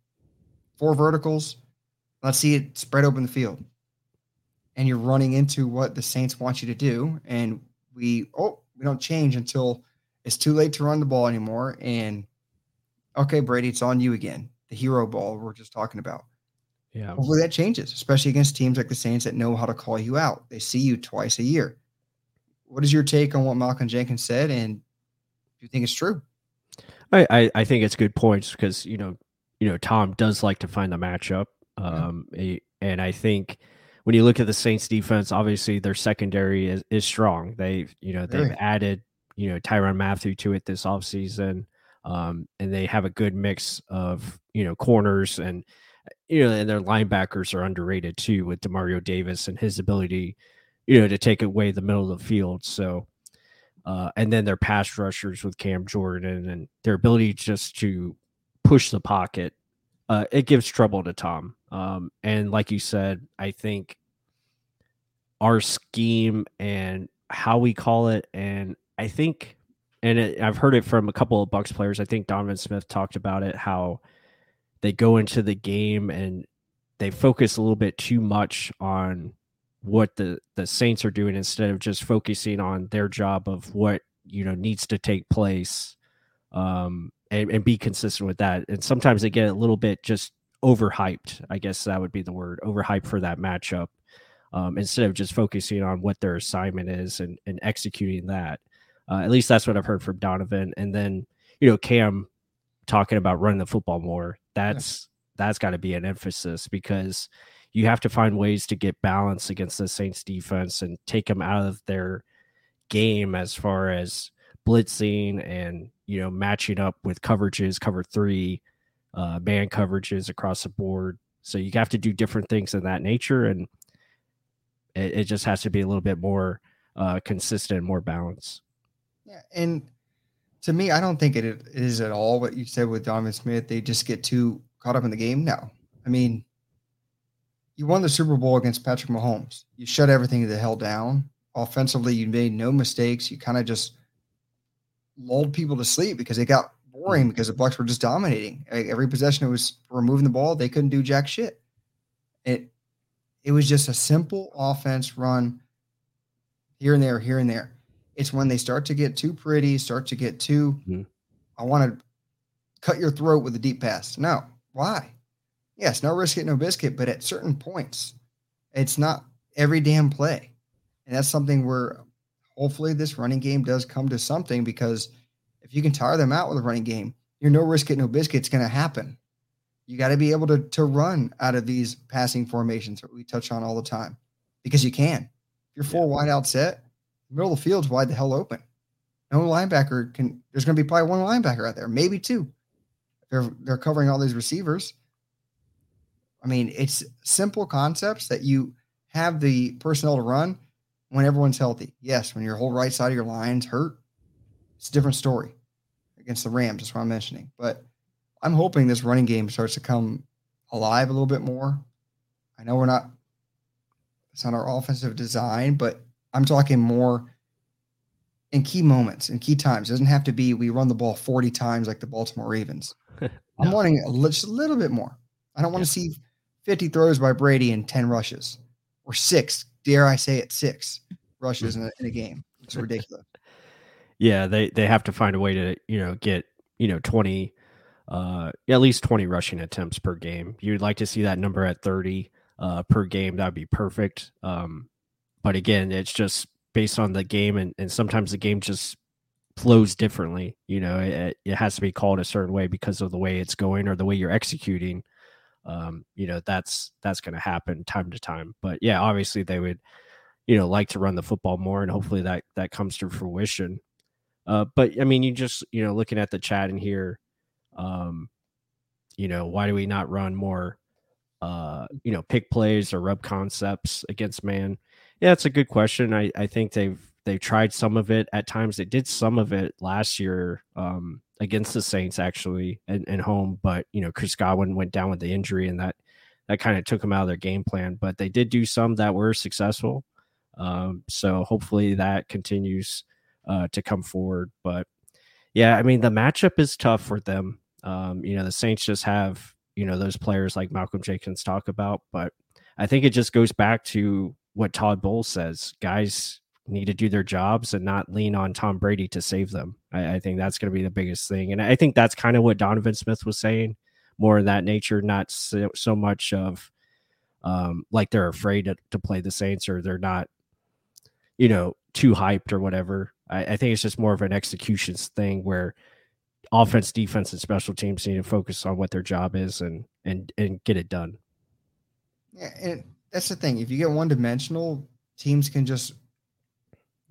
four verticals. Let's see it spread open the field. And you're running into what the Saints want you to do. And we oh, we don't change until it's too late to run the ball anymore. And okay, Brady, it's on you again. The hero ball we're just talking about. Yeah. Hopefully that changes, especially against teams like the Saints that know how to call you out. They see you twice a year. What is your take on what Malcolm Jenkins said, and do you think it's true? I, I, I think it's good points because you know you know Tom does like to find the matchup, um, yeah. and I think when you look at the Saints defense, obviously their secondary is, is strong. They've, you know they've added you know Tyrann Mathieu to it this offseason. Um, and they have a good mix of you know corners and you know and their linebackers are underrated too with Demario Davis and his ability you know to take away the middle of the field. So uh, and then their pass rushers with Cam Jordan and their ability just to push the pocket. Uh, it gives trouble to Tom. Um, and like you said, I think our scheme and how we call it, and I think and it, I've heard it from a couple of Bucs players. I think Donovan Smith talked about it how they go into the game and they focus a little bit too much on what the the Saints are doing instead of just focusing on their job of what you know needs to take place um and, and be consistent with that and sometimes they get a little bit just overhyped i guess that would be the word overhyped for that matchup um, instead of just focusing on what their assignment is and, and executing that uh, at least that's what i've heard from donovan and then you know cam talking about running the football more that's yeah. that's got to be an emphasis because you have to find ways to get balance against the Saints defense and take them out of their game as far as blitzing and you know matching up with coverages, cover three, uh, man coverages across the board. So you have to do different things in that nature, and it, it just has to be a little bit more uh, consistent, more balanced. Yeah, and to me, I don't think it is at all what you said with Donovan Smith. They just get too caught up in the game. No, I mean you won the Super Bowl against Patrick Mahomes. You shut everything the hell down. Offensively, you made no mistakes. You kind of just lulled people to sleep because it got boring mm-hmm. because the Bucs were just dominating. Every possession it was removing the ball, they couldn't do jack shit. It it was just a simple offense run here and there, here and there. It's when they start to get too pretty, start to get too, mm-hmm. I want to cut your throat with a deep pass. No, why? yes, no risk it, no biscuit, but at certain points, it's not every damn play. And that's something where hopefully this running game does come to something because if you can tire them out with a running game, your no risk it, no biscuit is going to happen. You got to be able to, to run out of these passing formations that we touch on all the time because you can. If you're full yeah. wide out set, middle of the field's wide the hell open. No linebacker can, there's going to be probably one linebacker out there, maybe two. They're, they're covering all these receivers I mean, it's simple concepts that you have the personnel to run when everyone's healthy. Yes, when your whole right side of your line's hurt, it's a different story against the Rams. That's what I'm mentioning. But I'm hoping this running game starts to come alive a little bit more. I know we're not, it's not our offensive design, but I'm talking more in key moments, in key times. It doesn't have to be we run the ball 40 times like the Baltimore Ravens. no. I'm wanting a, just a little bit more. I don't want to see 50 throws by Brady and 10 rushes, or six, dare I say it, six rushes in a, in a game. It's ridiculous. yeah, they they have to find a way to you know get you know 20, uh, at least 20 rushing attempts per game. You'd like to see that number at 30 uh, per game. That'd be perfect. Um, but again, it's just based on the game, and, and sometimes the game just flows differently. You know, it, it has to be called a certain way because of the way it's going or the way you're executing um, you know that's that's going to happen time to time. But yeah, obviously they would, you know, like to run the football more, and hopefully that that comes to fruition. Uh, but I mean, you just you know looking at the chat in here, um, you know, why do we not run more, uh, you know, pick plays or rub concepts against man? Yeah, it's a good question. I I think they've they've tried some of it at times. They did some of it last year. Um, against the Saints actually and, and home, but you know Chris Godwin went down with the injury and that that kind of took them out of their game plan. But they did do some that were successful, um, so hopefully that continues uh, to come forward. But yeah, I mean the matchup is tough for them. Um, you know the Saints just have you know those players like Malcolm Jenkins talk about, but I think it just goes back to what Todd Bowles says, guys need to do their jobs and not lean on Tom Brady to save them. I, I think that's going to be the biggest thing. And I think that's kind of what Donovan Smith was saying, more in that nature, not so, so much of um, like they're afraid to, to, play the Saints or they're not, you know, too hyped or whatever. I, I think it's just more of an executions thing where offense, defense, and special teams need to focus on what their job is and and and get it done. Yeah, and that's the thing. If you get one dimensional, teams can just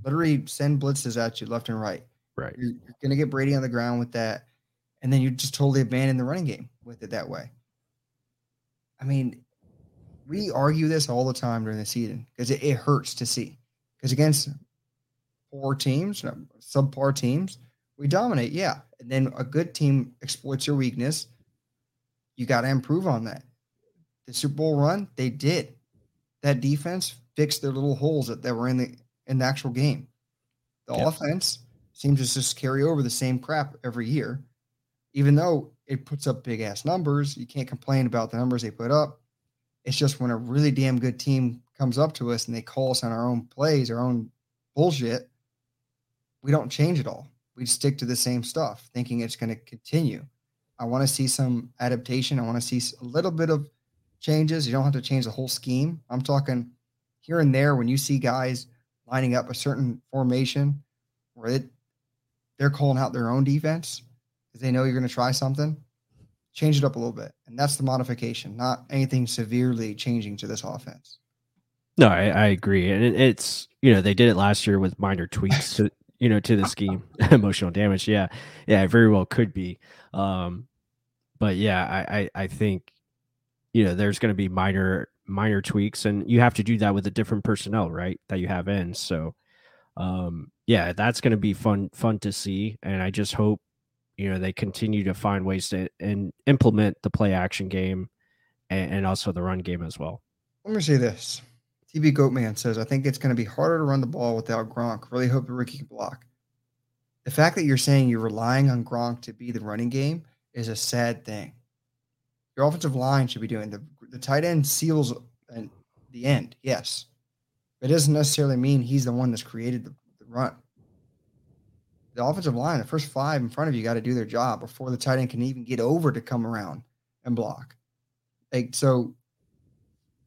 literally send blitzes at you left and right. Right. You're, you're going to get Brady on the ground with that. And then you just totally abandon the running game with it that way. I mean, we argue this all the time during the season because it, it, hurts to see. Because against poor teams, subpar teams, we dominate. Yeah. And then a good team exploits your weakness. You got to improve on that. The Super Bowl run, they did. That defense fixed their little holes that, that were in the in the actual game. The yep. offense seems to just carry over the same crap every year. Even though it puts up big ass numbers, you can't complain about the numbers they put up. It's just when a really damn good team comes up to us and they call us on our own plays, our own bullshit, we don't change it all. We stick to the same stuff, thinking it's going to continue. I want to see some adaptation. I want to see a little bit of changes. You don't have to change the whole scheme. I'm talking here and there when you see guys lining up a certain formation where it, they're calling out their own defense because they know you're going to try something, change it up a little bit. And that's the modification, not anything severely changing to this offense. No, I, I agree. And it, it's, you know, they did it last year with minor tweaks to, you know, to the scheme, emotional damage. Yeah. Yeah, it very well could be. Um, but yeah, I, I, I think, you know, there's going to be minor minor tweaks and you have to do that with the different personnel right that you have in so um yeah that's going to be fun fun to see and i just hope you know they continue to find ways to and implement the play action game and, and also the run game as well. Let me say this. Tv goatman says i think it's going to be harder to run the ball without gronk. Really hope the rookie can block. The fact that you're saying you're relying on gronk to be the running game is a sad thing your offensive line should be doing the the tight end seals and the end. Yes, it doesn't necessarily mean he's the one that's created the, the run. The offensive line, the first five in front of you, got to do their job before the tight end can even get over to come around and block. Like so,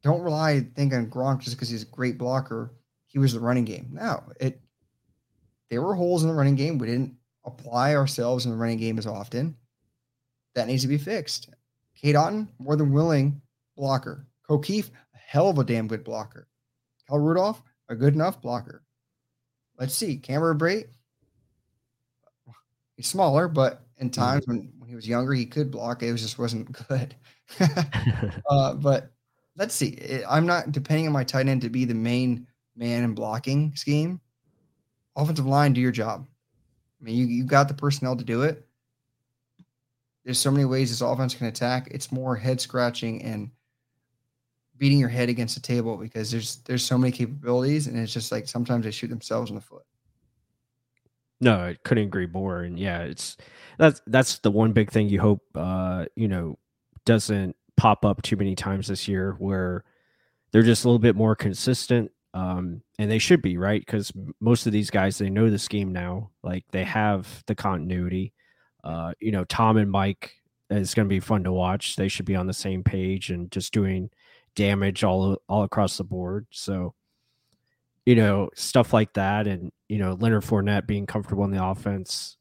don't rely think on Gronk just because he's a great blocker. He was the running game. No, it there were holes in the running game. We didn't apply ourselves in the running game as often. That needs to be fixed. Cade Otton, more than willing blocker. Ko Kieft, a hell of a damn good blocker. Kyle Rudolph, a good enough blocker. Let's see. Cameron Brate, he's smaller, but in mm-hmm. times when, when he was younger, he could block. It was just wasn't good. uh, but let's see. I'm not depending on my tight end to be the main man in blocking scheme. Offensive line, do your job. I mean, you, you got the personnel to do it. There's so many ways this offense can attack. It's more head scratching and beating your head against the table because there's there's so many capabilities and it's just like sometimes they shoot themselves in the foot. No, I couldn't agree more. And yeah, it's that's that's the one big thing you hope uh, you know, doesn't pop up too many times this year where they're just a little bit more consistent. Um, and they should be, right? Because most of these guys they know the scheme now. Like they have the continuity. Uh, you know, Tom and Mike is going to be fun to watch. They should be on the same page and just doing damage all all across the board. So, you know, stuff like that, and you know, Leonard Fournette being comfortable in the offense,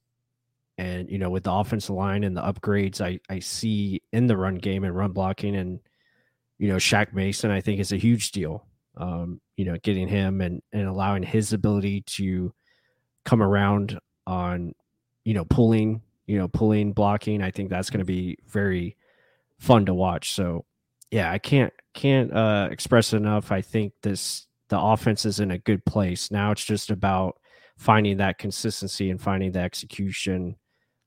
and you know, with the offensive line and the upgrades I I see in the run game and run blocking, and you know, Shaq Mason, I think is a huge deal. Um, you know, getting him and and allowing his ability to come around on, you know, pulling you know, pulling, blocking. I think that's going to be very fun to watch. So, yeah, I can't can't uh, express enough. I think this the offense is in a good place now. It's just about finding that consistency and finding the execution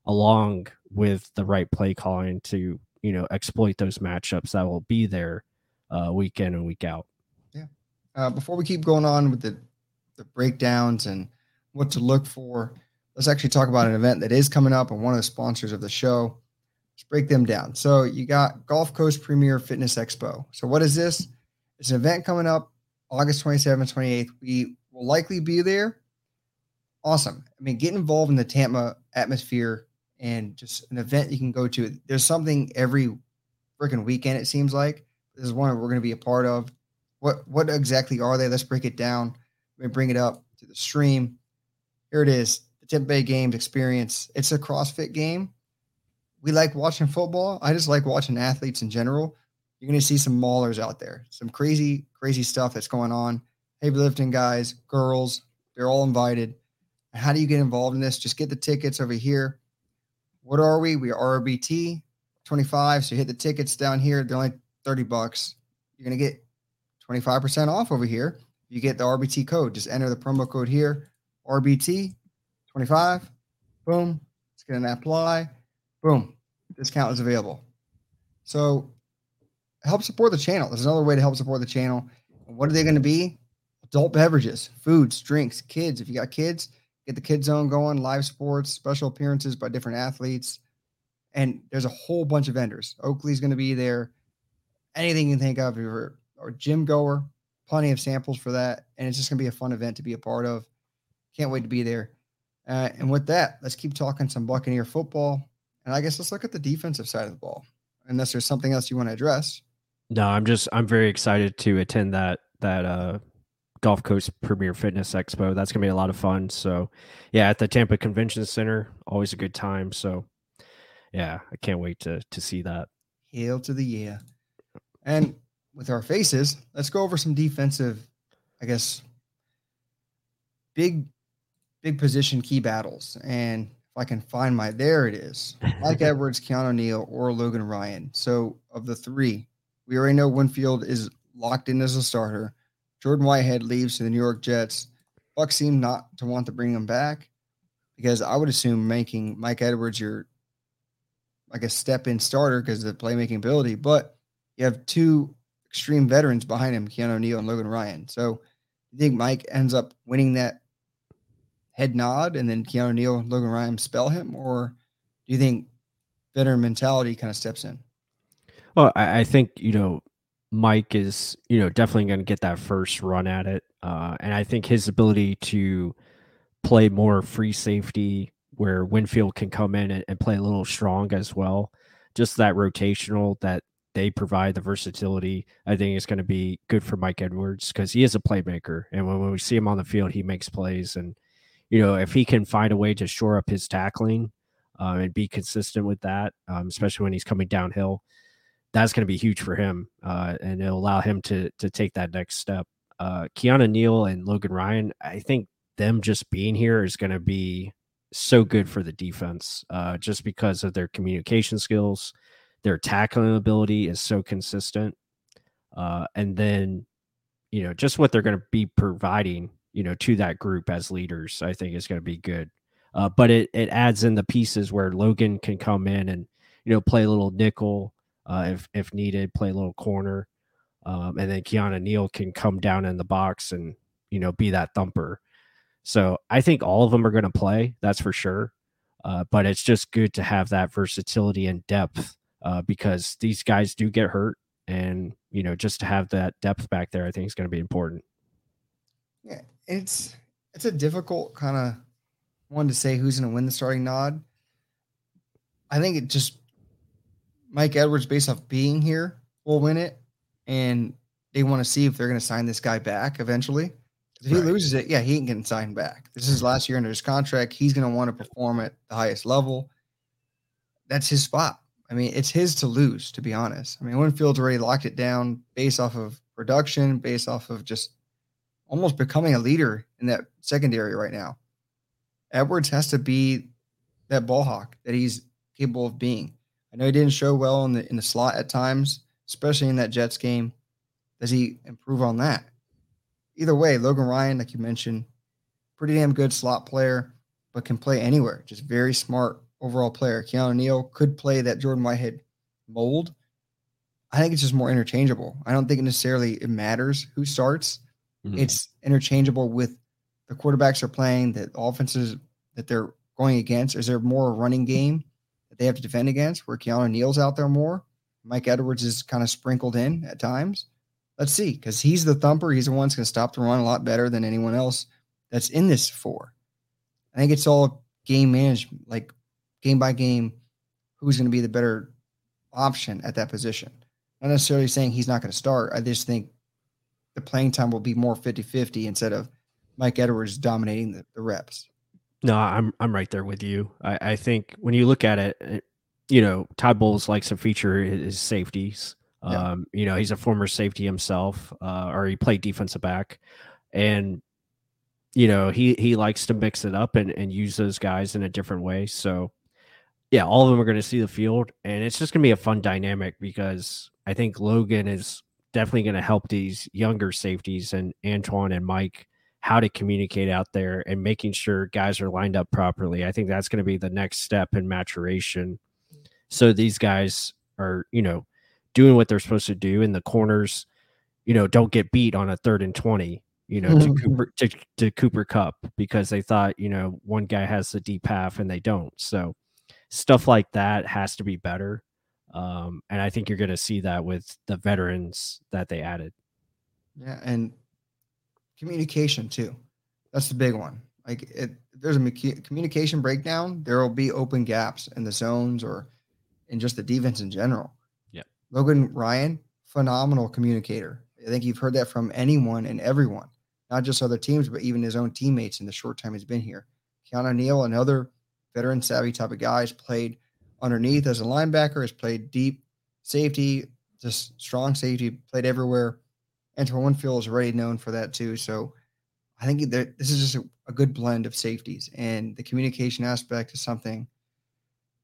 along with the right play calling to you know exploit those matchups that will be there uh, week in and week out. Yeah. Uh, before we keep going on with the the breakdowns and what to look for, let's actually talk about an event that is coming up and one of the sponsors of the show. Let's break them down. So you got Gulf Coast Premier Fitness Expo. So what is this? It's an event coming up August 27th, 28th. We will likely be there. Awesome. I mean, get involved in the Tampa atmosphere and just an event you can go to. There's something every freaking weekend, it seems like. This is one we're going to be a part of. What what exactly are they? Let's break it down. Let me bring it up to the stream. Here it is the Tampa Bay Games experience. It's a CrossFit game. We like watching football. I just like watching athletes in general. You're going to see some maulers out there, some crazy, crazy stuff that's going on. Heavy lifting guys, girls, they're all invited. How do you get involved in this? Just get the tickets over here. What are we? We are RBT 25. So you hit the tickets down here. They're only 30 bucks. You're going to get 25% off over here. You get the RBT code. Just enter the promo code here, RBT 25. Boom. It's going to apply. Boom. Discount is available. So help support the channel. There's another way to help support the channel. what are they going to be? Adult beverages, foods, drinks, kids. If you got kids, get the kid zone going, live sports, special appearances by different athletes. And there's a whole bunch of vendors. Oakley's going to be there. Anything you can think of, or, or gym goer, plenty of samples for that. And it's just going to be a fun event to be a part of. Can't wait to be there. Uh, and with that, let's keep talking some Buccaneer football. And I guess let's look at the defensive side of the ball, unless there's something else you want to address. No, I'm just I'm very excited to attend that that uh Gulf Coast Premier Fitness Expo. That's gonna be a lot of fun. So, yeah, at the Tampa Convention Center, always a good time. So, yeah, I can't wait to to see that. Hail to the yeah! And with our faces, let's go over some defensive, I guess, big, big position key battles. And if I can find my, there it is. Mike Edwards, Keanu Neal, or Logan Ryan. So of the three, we already know Winfield is locked in as a starter. Jordan Whitehead leaves to the New York Jets. Bucs seem not to want to bring him back because I would assume making Mike Edwards your, like a step in starter because of the playmaking ability. But you have two extreme veterans behind him, Keanu Neal and Logan Ryan. So you think Mike ends up winning that head nod and then Keanu Neal Logan Ryan spell him? Or do you think veteran mentality kind of steps in? Well, I, I think, you know, Mike is, you know, definitely going to get that first run at it. Uh, and I think his ability to play more free safety where Winfield can come in and, and play a little strong as well. Just that rotational that they provide the versatility. I think is going to be good for Mike Edwards because he is a playmaker, and when, when, we see him on the field, he makes plays. And you know, if he can find a way to shore up his tackling um, and be consistent with that, um, especially when he's coming downhill, that's going to be huge for him, uh, and it'll allow him to to take that next step. Uh, Neal and Logan Ryan, I think them just being here is going to be so good for the defense, uh, just because of their communication skills, their tackling ability is so consistent, uh, and then you know just what they're going to be providing, you know, to that group as leaders, I think is going to be good. Uh, but it it adds in the pieces where Logan can come in and you know play a little nickel uh, if if needed, play a little corner, um, and then Keanu Neal can come down in the box and you know be that thumper. So I think all of them are going to play. That's for sure. Uh, but it's just good to have that versatility and depth uh, because these guys do get hurt, and you know just to have that depth back there, I think is going to be important. Yeah, it's it's a difficult kind of one to say who's going to win the starting nod. I think it just Mike Edwards, based off being here, will win it, and they want to see if they're going to sign this guy back eventually. If he right. loses it, yeah, he ain't getting signed back. This is last year under his contract. He's going to want to perform at the highest level. That's his spot. I mean, it's his to lose, to be honest. I mean, Winfield's already locked it down based off of production, based off of just almost becoming a leader in that secondary right now. Edwards has to be that ball hawk that he's capable of being. I know he didn't show well in the in the slot at times, especially in that Jets game. Does he improve on that? Either way, Logan Ryan, like you mentioned, pretty damn good slot player, but can play anywhere. Just very smart overall player. Keanu Neal could play that Jordan Whitehead mold. I think it's just more interchangeable. I don't think necessarily it matters who starts. Mm-hmm. It's interchangeable with the quarterbacks are playing, the offenses that they're going against. Is there more running game? that they have to defend against, where Keanu Neal's out there more. Mike Edwards is kind of sprinkled in at times. Let's see, because he's the thumper. He's the one that's going to stop the run a lot better than anyone else that's in this four. I think it's all game management, like game by game, who's going to be the better option at that position. Not necessarily saying he's not going to start. I just think the playing time will be more 50 50 instead of Mike Edwards dominating the, the reps. No, I'm I'm right there with you. I, I think when you look at it, it, you know, Todd Bowles likes to feature his safeties. Yeah. Um, you know, he's a former safety himself, uh, or he played defensive back, and you know he he likes to mix it up and, and use those guys in a different way. So, yeah, all of them are going to see the field, and it's just going to be a fun dynamic because I think Logan is definitely going to help these younger safeties and Antoine and Mike how to communicate out there and making sure guys are lined up properly. I think that's going to be the next step in maturation. So these guys are, you know, doing what they're supposed to do in the corners, you know, don't get beat on a third and 20. you know, to mm-hmm. Cooper to, to Cooper Kupp because they thought, you know, one guy has the deep half and they don't. So stuff like that has to be better. Um, and I think you're going to see that with the veterans that they added. Yeah, and communication too. That's the big one. Like, it, if there's a communication breakdown, there will be open gaps in the zones or in just the defense in general. Yeah, Logan Ryan, phenomenal communicator. I think you've heard that from anyone and everyone, not just other teams, but even his own teammates in the short time he's been here. Keanu Neal, another veteran savvy type of guy, has played underneath as a linebacker, has played deep safety, just strong safety, played everywhere. Antoine Winfield is already known for that too. So I think that this is just a, a, good blend of safeties, and the communication aspect is something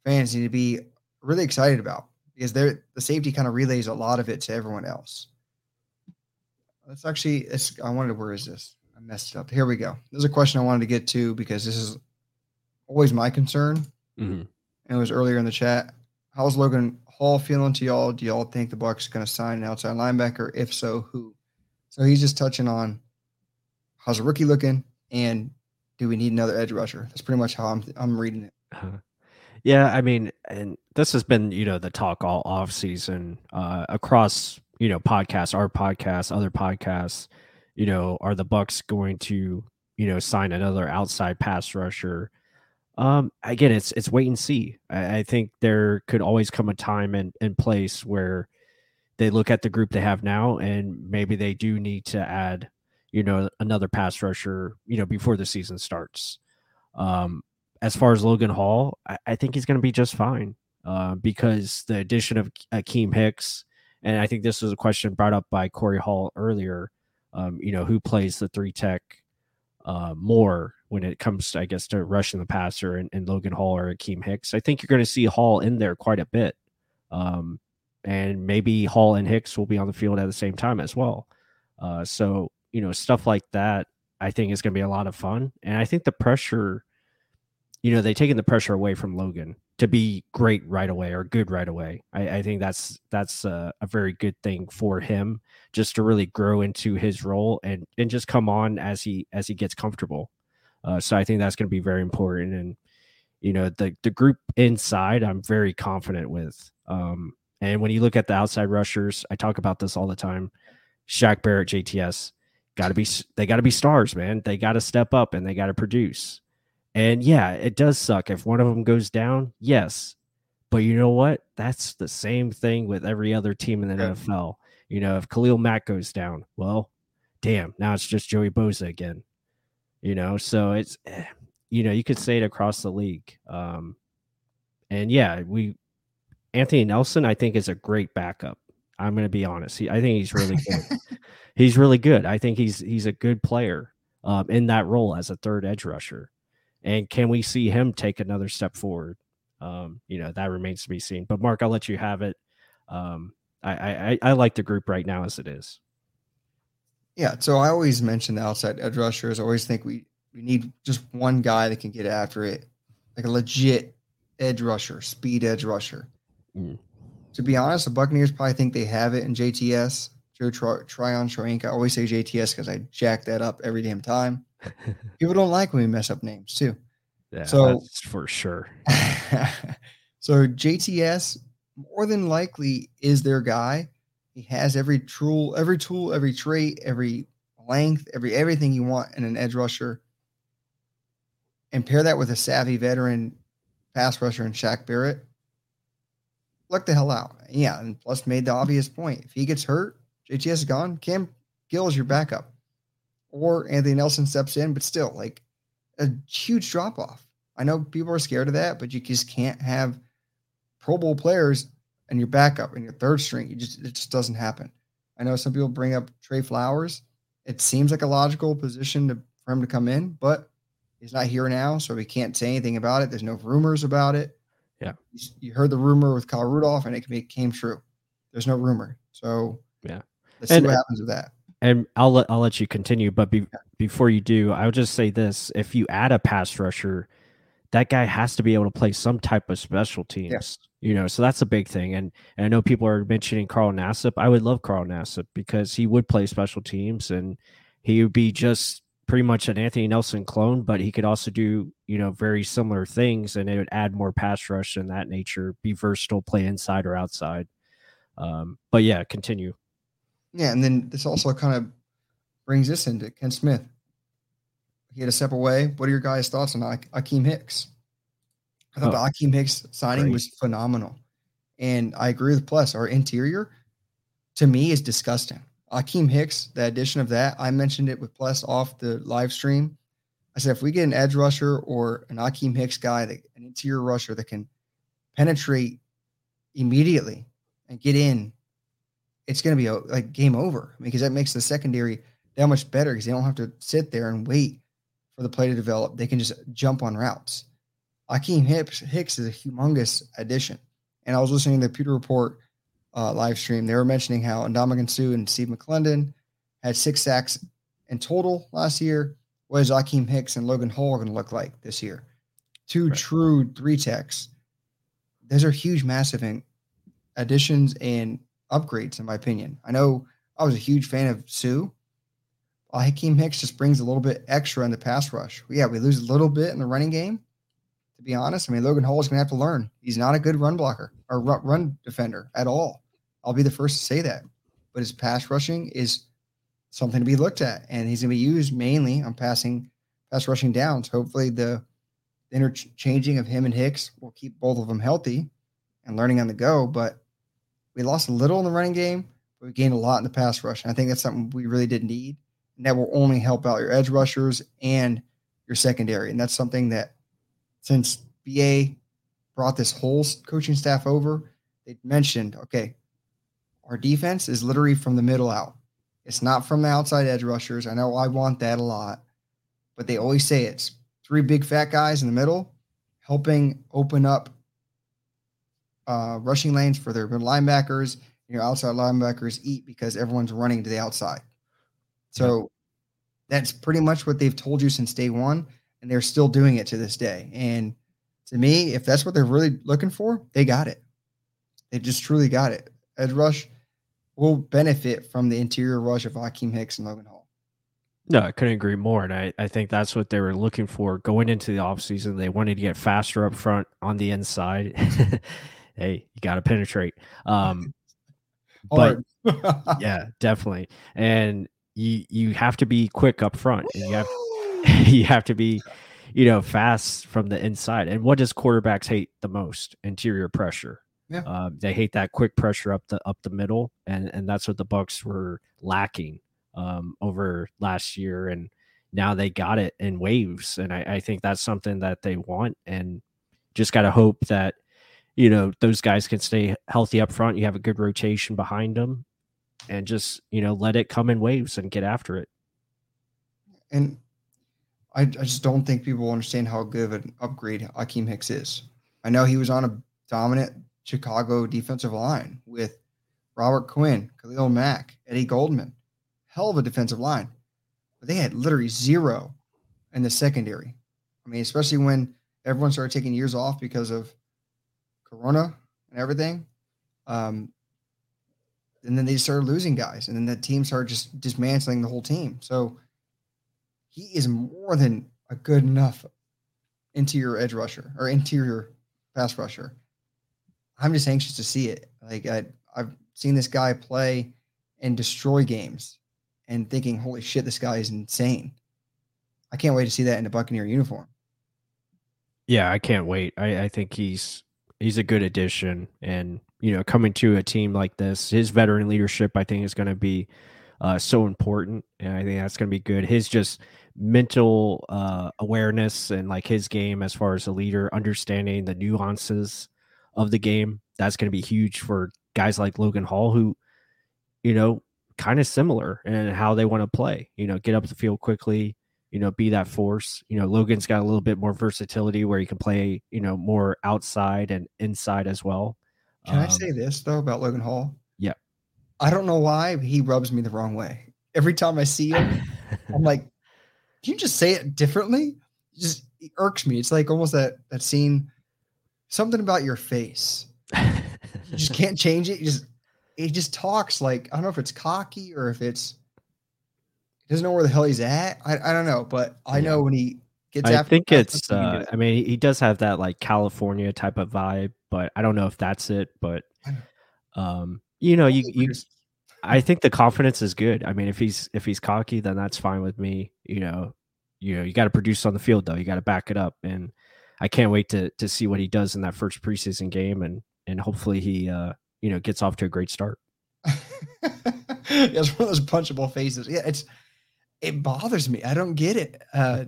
fans need to be really excited about because they're the safety kind of relays a lot of it to everyone else. Let's actually, it's, I wanted, to, where is this? I messed it up. Here we go. There's a question I wanted to get to because this is always my concern. Mm-hmm. And it was earlier in the chat. How's Logan Hall feeling to y'all? Do y'all think the Bucs going to sign an outside linebacker? If so, who? So he's just touching on how's a rookie looking, and do we need another edge rusher? That's pretty much how I'm I'm reading it. Uh-huh. Yeah, I mean, and this has been you know the talk all off season uh, across you know podcasts, our podcasts, other podcasts. You know, are the Bucs going to you know sign another outside pass rusher? Um, again, it's it's wait and see. I, I think there could always come a time and, place where they look at the group they have now, and maybe they do need to add, you know, another pass rusher, you know, before the season starts. Um, as far as Logan Hall, I, I think he's going to be just fine uh, because the addition of Akiem Hicks, and I think this was a question brought up by Corey Hall earlier. Um, you know, who plays the three tech uh, more when it comes, to, I guess, to rushing the passer and, and Logan Hall or Akiem Hicks. I think you're going to see Hall in there quite a bit. Um, and maybe Hall and Hicks will be on the field at the same time as well. Uh, so, you know, stuff like that, I think is going to be a lot of fun. And I think the pressure, you know, they taken the pressure away from Logan to be great right away or good right away. I, I think that's that's a, a, very good thing for him, just to really grow into his role and and just come on as he as he gets comfortable. Uh, so I think that's going to be very important. And you know, the the group inside, I'm very confident with. Um, and when you look at the outside rushers, I talk about this all the time. Shaq Barrett, JTS, got to be they got to be stars, man. They got to step up and they got to produce. And yeah, it does suck if one of them goes down. Yes. But you know what? That's the same thing with every other team in the yeah. NFL. You know, if Khalil Mack goes down, well, damn, now it's just Joey Bosa again. You know, so it's eh, you know, you could say it across the league. Um and yeah, we Anthony Nelson, I think, is a great backup. I'm going to be honest. He, I think he's really good. he's really good. I think he's he's a good player um, in that role as a third edge rusher. And can we see him take another step forward? Um, you know, that remains to be seen. But Mark, I'll let you have it. Um, I, I I like the group right now as it is. Yeah. So I always mention the outside edge rushers. I always think we we need just one guy that can get after it, like a legit edge rusher, speed edge rusher. Mm. To be honest, the Buccaneers probably think they have it in JTS. Joe Tri- Tryon Shoyinka. I always say JTS because I jack that up every damn time. People don't like when we mess up names too. Yeah, so for sure. so JTS more than likely is their guy. He has every tool, every tool, every trait, every length, every everything you want in an edge rusher. And pair that with a savvy veteran pass rusher and Shaq Barrett Look the hell out. Yeah, and plus made the obvious point. If he gets hurt, JTS is gone. Cam Gill is your backup. Or Anthony Nelson steps in, but still, like a huge drop off. I know people are scared of that, but you just can't have Pro Bowl players and your backup and your third string. You just it just doesn't happen. I know some people bring up Trey Flowers. It seems like a logical position to, for him to come in, but he's not here now, so we can't say anything about it. There's no rumors about it. Yeah. You heard the rumor with Kyle Rudolph and it came true. There's no rumor. So yeah. Let's and, see what happens with that. And I'll let I'll let you continue, but be, before you do, I'll just say this: if you add a pass rusher, that guy has to be able to play some type of special teams. You know, so that's a big thing. And, and I know people are mentioning Carl Nassib. I would love Carl Nassib because he would play special teams and he would be just pretty much an Anthony Nelson clone, but he could also do, you know, very similar things and it would add more pass rush and that nature, be versatile, play inside or outside. Um, but yeah, continue. Yeah, and then this also kind of brings this into Ken Smith. He had to step away. What are your guys' thoughts on Akiem Hicks? I thought oh, the Akiem Hicks signing great. was phenomenal. And I agree with Plus. Our interior, to me, is disgusting. Akiem Hicks, the addition of that, I mentioned it with Plus off the live stream. I said, if we get an edge rusher or an Akiem Hicks guy, that, an interior rusher that can penetrate immediately and get in, it's going to be a, like game over because that makes the secondary that much better because they don't have to sit there and wait for the play to develop. They can just jump on routes. Akiem Hicks, Hicks is a humongous addition. And I was listening to the Pewter Report uh, live stream. They were mentioning how Ndamukong Suh and Steve McLendon had six sacks in total last year. What is Akiem Hicks and Logan Hall going to look like this year? Two right. true three techs. Those are huge, massive additions and upgrades, in my opinion. I know I was a huge fan of Suh. Uh, Akiem Hicks just brings a little bit extra in the pass rush. Yeah, we lose a little bit in the running game. To be honest, I mean Logan Hall is going to have to learn. He's not a good run blocker or run defender at all. I'll be the first to say that. But his pass rushing is something to be looked at, and he's going to be used mainly on passing, pass rushing downs. Hopefully, the interchanging of him and Hicks will keep both of them healthy and learning on the go. But we lost a little in the running game, but we gained a lot in the pass rush. And I think that's something we really did need. And that will only help out your edge rushers and your secondary. And that's something that since BA brought this whole coaching staff over, they mentioned, okay, our defense is literally from the middle out. It's not from the outside edge rushers. I know I want that a lot, but they always say it's three big fat guys in the middle helping open up uh, rushing lanes for their linebackers. Your outside linebackers eat because everyone's running to the outside. So that's pretty much what they've told you since day one, and they're still doing it to this day. And to me, if that's what they're really looking for, they got it. They just truly got it. Edge rush will benefit from the interior rush of Akiem Hicks and Logan Hall. No, I couldn't agree more. And I, I think that's what they were looking for going into the offseason. They wanted to get faster up front on the inside. hey, you got to penetrate. Um, but yeah, definitely. And you you have to be quick up front, and you have you have to be, you know, fast from the inside. And what does quarterbacks hate the most? Interior pressure. Yeah. Uh, they hate that quick pressure up the up the middle, and and that's what the Bucs were lacking um, over last year, and now they got it in waves, and I, I think that's something that they want, and just got to hope that you know those guys can stay healthy up front. You have a good rotation behind them, and just you know let it come in waves and get after it. And I, I just don't think people understand how good of an upgrade Akiem Hicks is. I know he was on a dominant Chicago defensive line with Robert Quinn, Khalil Mack, Eddie Goldman, hell of a defensive line, but they had literally zero in the secondary. I mean, especially when everyone started taking years off because of Corona and everything. Um, and then they started losing guys, and then the team started just dismantling the whole team. So he is more than a good enough interior edge rusher or interior pass rusher. I'm just anxious to see it. Like I, I've seen this guy play and destroy games, and thinking, "Holy shit, this guy is insane." I can't wait to see that in a Buccaneer uniform. Yeah, I can't wait. I, I think he's he's a good addition, and you know, coming to a team like this, his veteran leadership, I think, is going to be uh, so important, and I think that's going to be good. His just mental uh, awareness and like his game as far as a leader, understanding the nuances of the game, that's going to be huge for guys like Logan Hall, who, you know, kind of similar in how they want to play. You know, get up the field quickly, you know, be that force. You know, Logan's got a little bit more versatility where he can play, you know, more outside and inside as well. Can um, I say this though about Logan Hall? Yeah. I don't know why he rubs me the wrong way. Every time I see him, I'm like, can you just say it differently? It just it irks me. It's like almost that that scene, something about your face. you just can't change it. You just it just talks like I don't know if it's cocky or if it's doesn't know where the hell he's at. I, I don't know, but I Yeah. know when he gets after, I think it's. that's what he Uh. I mean, he does have that like California type of vibe, but I don't know if that's it. But um, you know, you you I think the confidence is good. I mean, if he's if he's cocky, then that's fine with me. You know, you know, you got to produce on the field though. You got to back it up, and I can't wait to to see what he does in that first preseason game, and and hopefully he uh you know gets off to a great start. yeah, it's one of those punchable faces. Yeah, it's it bothers me. I don't get it. Uh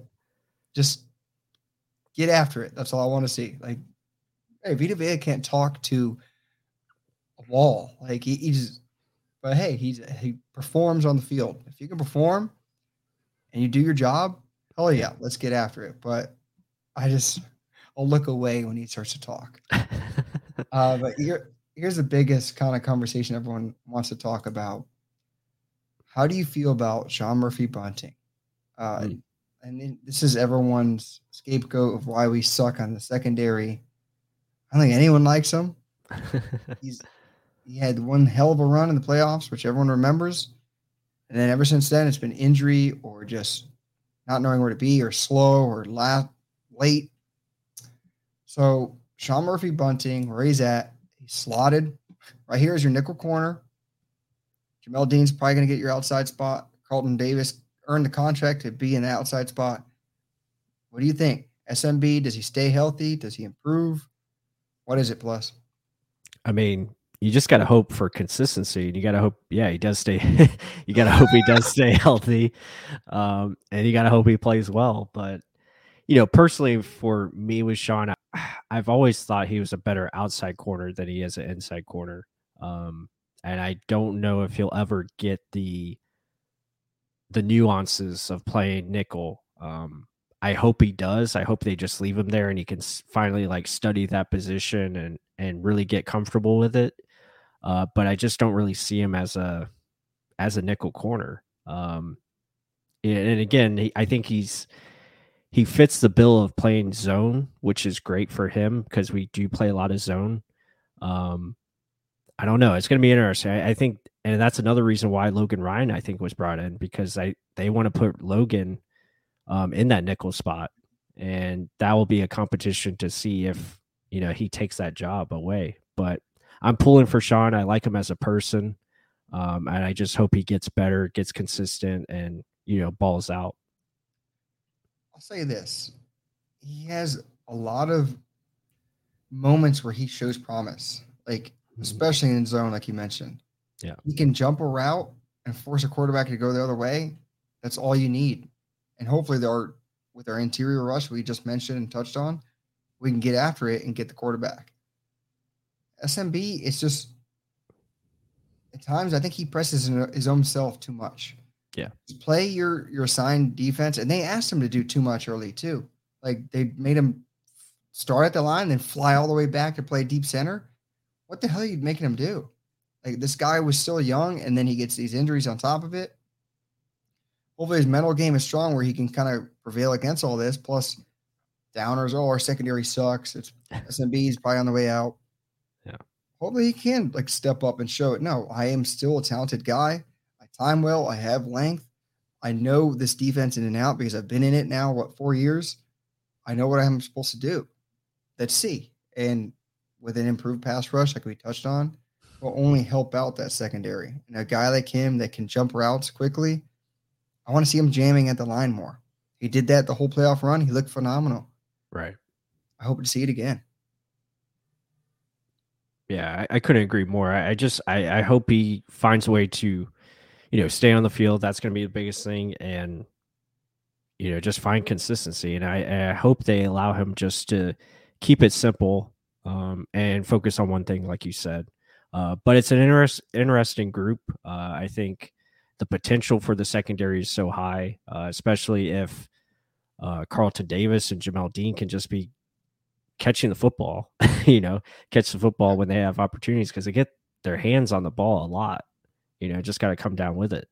just get after it. That's all I want to see. Like, hey, Vita Vea can't talk to a wall. Like he, he's but hey, he's he performs on the field. If you can perform and you do your job, hell yeah, let's get after it. But I just I'll look away when he starts to talk. Uh, but here, here's the biggest kind of conversation everyone wants to talk about. How do you feel about Sean Murphy-Bunting? Uh, Mm. And then this is everyone's scapegoat of why we suck on the secondary. I don't think anyone likes him. He's he had one hell of a run in the playoffs, which everyone remembers. And then ever since then, it's been injury or just not knowing where to be or slow or la- late. So Sean Murphy-Bunting, where he's at, he's slotted. Right here is your nickel corner. Jamel Dean's probably going to get your outside spot. Carlton Davis earned the contract to be in the outside spot. What do you think? SMB, does he stay healthy? Does he improve? What is it, plus? I mean, you just got to hope for consistency. and You got to hope, yeah, he does stay. you got to hope he does stay healthy, um, and you got to hope he plays well. But you know, personally, for me with Sean, I, I've always thought he was a better outside corner than he is an inside corner, um, and I don't know if he'll ever get the the nuances of playing nickel. Um, I hope he does. I hope they just leave him there and he can finally like study that position and and really get comfortable with it. Uh, but I just don't really see him as a as a nickel corner. Um, and again, I think he's he fits the bill of playing zone, which is great for him because we do play a lot of zone. Um, I don't know. It's going to be interesting. I, I think, and that's another reason why Logan Ryan I think was brought in because I they want to put Logan um, in that nickel spot, and that will be a competition to see if you know he takes that job away. But I'm pulling for Sean. I like him as a person, um, and I just hope he gets better, gets consistent, and you know balls out. I'll say this. He has a lot of moments where he shows promise, like Mm-hmm. especially in zone, like you mentioned. Yeah. He can jump a route and force a quarterback to go the other way. That's all you need. And hopefully they're with our interior rush we just mentioned and touched on, we can get after it and get the quarterback. SMB, it's just at times I think he presses his own self too much. Yeah. Just play your your assigned defense, and they asked him to do too much early too. Like they made him start at the line, then fly all the way back to play deep center. What the hell are you making him do? Like this guy was still young, and then he gets these injuries on top of it. Hopefully, his mental game is strong where he can kind of prevail against all this. Plus, downers, oh, our secondary sucks. It's SMB is probably on the way out. Yeah. Hopefully, he can like step up and show it. No, I am still a talented guy. I time well. I have length. I know this defense in and out because I've been in it now. What four years? I know what I'm supposed to do. Let's see. And with an improved pass rush, like we touched on, will only help out that secondary. And a guy like him that can jump routes quickly, I want to see him jamming at the line more. He did that the whole playoff run. He looked phenomenal. Right. I hope to see it again. Yeah, I, I couldn't agree more. I, I just I, I hope he finds a way to, you know, stay on the field. That's going to be the biggest thing, and you know, just find consistency. And I, I hope they allow him just to keep it simple um, and focus on one thing, like you said. Uh, but it's an interest, interesting group. Uh, I think the potential for the secondary is so high, uh, especially if uh, Carlton Davis and Jamel Dean can just be catching the football, you know, catch the football when they have opportunities because they get their hands on the ball a lot. You know, just got to come down with it.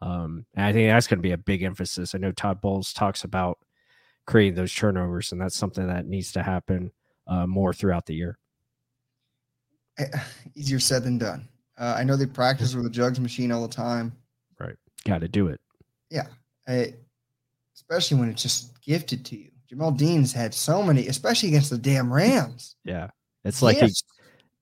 Um, and I think that's going to be a big emphasis. I know Todd Bowles talks about creating those turnovers, and that's something that needs to happen uh, more throughout the year. Eh, Easier said than done. Uh, I know they practice with the jugs machine all the time. Right. Got to do it. Yeah, I, especially when it's just gifted to you. Jamel Dean's had so many, especially against the damn Rams. Yeah, it's like he,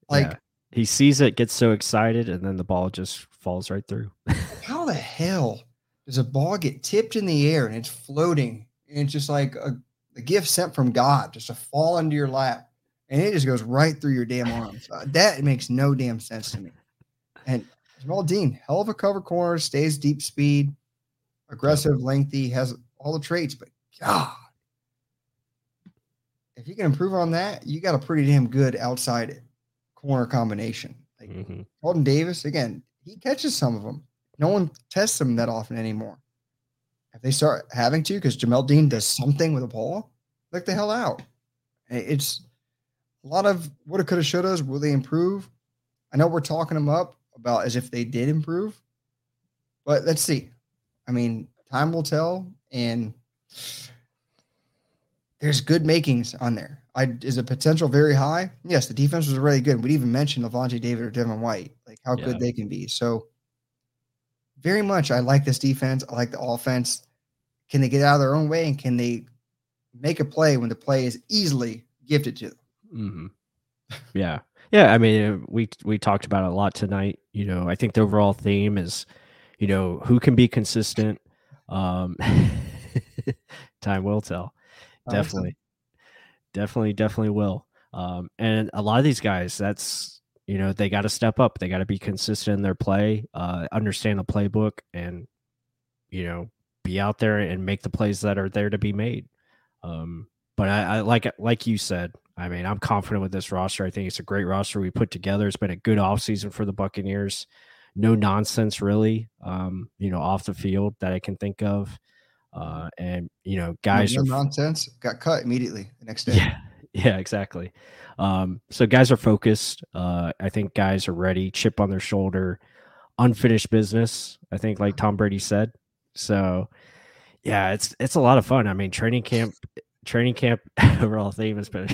like yeah. he sees it, gets so excited, and then the ball just falls right through. how the hell does a ball get tipped in the air and it's floating and it's just like a, a gift sent from God just to fall into your lap and it just goes right through your damn arms? Uh, that makes no damn sense to me. And Jamel Dean, hell of a cover corner, stays deep speed, aggressive, lengthy, has all the traits, but God, if you can improve on that, you got a pretty damn good outside corner combination. Like mm-hmm. Carlton Davis, again, he catches some of them. No one tests him that often anymore. If they start having to, because Jamel Dean does something with a ball, look the hell out. It's a lot of what it coulda, shouldas. Will they improve? I know we're talking them up about as if they did improve, but let's see. I mean, time will tell, and there's good makings on there. I is the potential very high? Yes, the defense was really good. We'd even mention Lavonte David or Devin White, like how yeah. good they can be. So very much I like this defense. I like the offense. Can they get out of their own way and can they make a play when the play is easily gifted to them? Mm-hmm. Yeah. Yeah, I mean, we we talked about it a lot tonight. You know, I think the overall theme is, you know, who can be consistent. Um, time will tell. Definitely, definitely, definitely will. Um, and a lot of these guys, that's you know, they got to step up. They got to be consistent in their play, uh, understand the playbook, and you know, be out there and make the plays that are there to be made. Um, but I, I like like you said, I mean, I'm confident with this roster. I think it's a great roster we put together. It's been a good offseason for the Buccaneers. No nonsense, really, um, you know, off the field that I can think of. Uh, and, you know, guys no, no are nonsense, got cut immediately the next day. Yeah, yeah, exactly. Um, so guys are focused. Uh, I think guys are ready, chip on their shoulder, unfinished business. I think, like Tom Brady said. So, yeah, it's it's a lot of fun. I mean, training camp training camp overall theme has been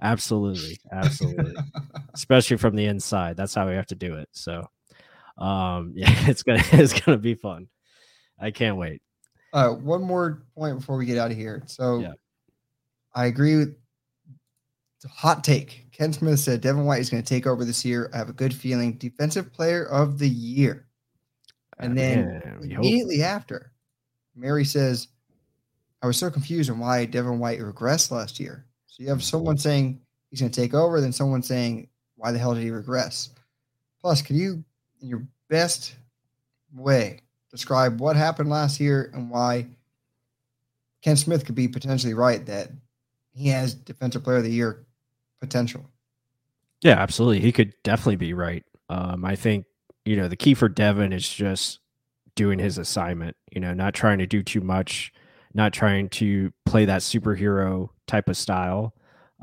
absolutely, absolutely, especially from the inside. That's how we have to do it. So, um, yeah, it's gonna it's gonna be fun. I can't wait. Uh, one more point before we get out of here. So, yeah. I agree with hot take. Ken Smith said Devin White is going to take over this year. I have a good feeling. Defensive player of the year. And then Man, immediately hope. after, Mary says, I was so confused on why Devin White regressed last year. So you have someone saying he's going to take over, then someone saying, why the hell did he regress? Plus, can you, in your best way, describe what happened last year and why Ken Smith could be potentially right that he has Defensive Player of the Year potential? Yeah, absolutely. He could definitely be right. Um, I think, you know, the key for Devin is just doing his assignment, you know, not trying to do too much not trying to play that superhero type of style.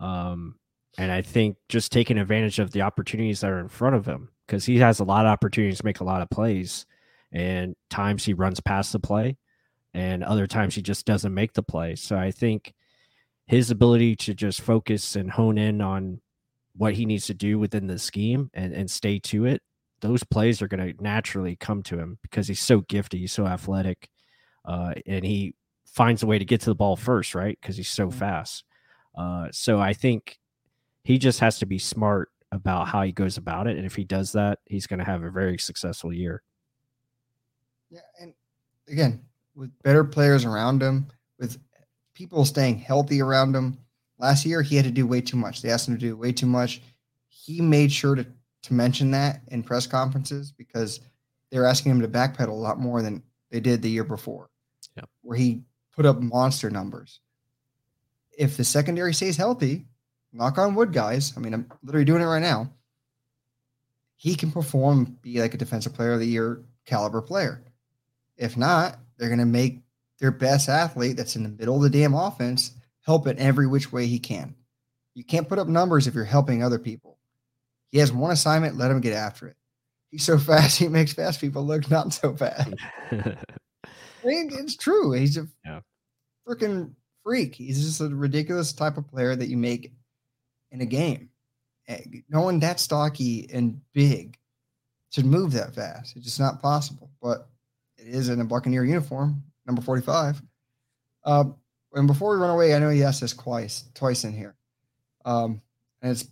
Um, and I think just taking advantage of the opportunities that are in front of him because he has a lot of opportunities to make a lot of plays. And times he runs past the play, and other times he just doesn't make the play. So I think his ability to just focus and hone in on what he needs to do within the scheme and, and stay to it, those plays are going to naturally come to him because he's so gifted, he's so athletic, uh, and he finds a way to get to the ball first, right? Because he's so mm-hmm. fast. Uh, so I think he just has to be smart about how he goes about it, and if he does that, he's going to have a very successful year. Yeah, and again, with better players around him, with people staying healthy around him. Last year, he had to do way too much. They asked him to do way too much. He made sure to to mention that in press conferences because they're asking him to backpedal a lot more than they did the year before. Yeah. Where he put up monster numbers. If the secondary stays healthy, knock on wood, guys. I mean, I'm literally doing it right now. He can perform, be like a defensive player of the year caliber player. If not, they're going to make their best athlete that's in the middle of the damn offense help it every which way he can. You can't put up numbers if you're helping other people. He has one assignment, let him get after it. He's so fast, he makes fast people look not so mean, it's true. He's a yeah. freaking freak. He's just a ridiculous type of player that you make in a game. Eh, no one that stocky and big should move that fast. It's just not possible. But it is in a Buccaneer uniform, number 45. Uh, and before we run away, I know he asked this twice, twice in here. Um, and it's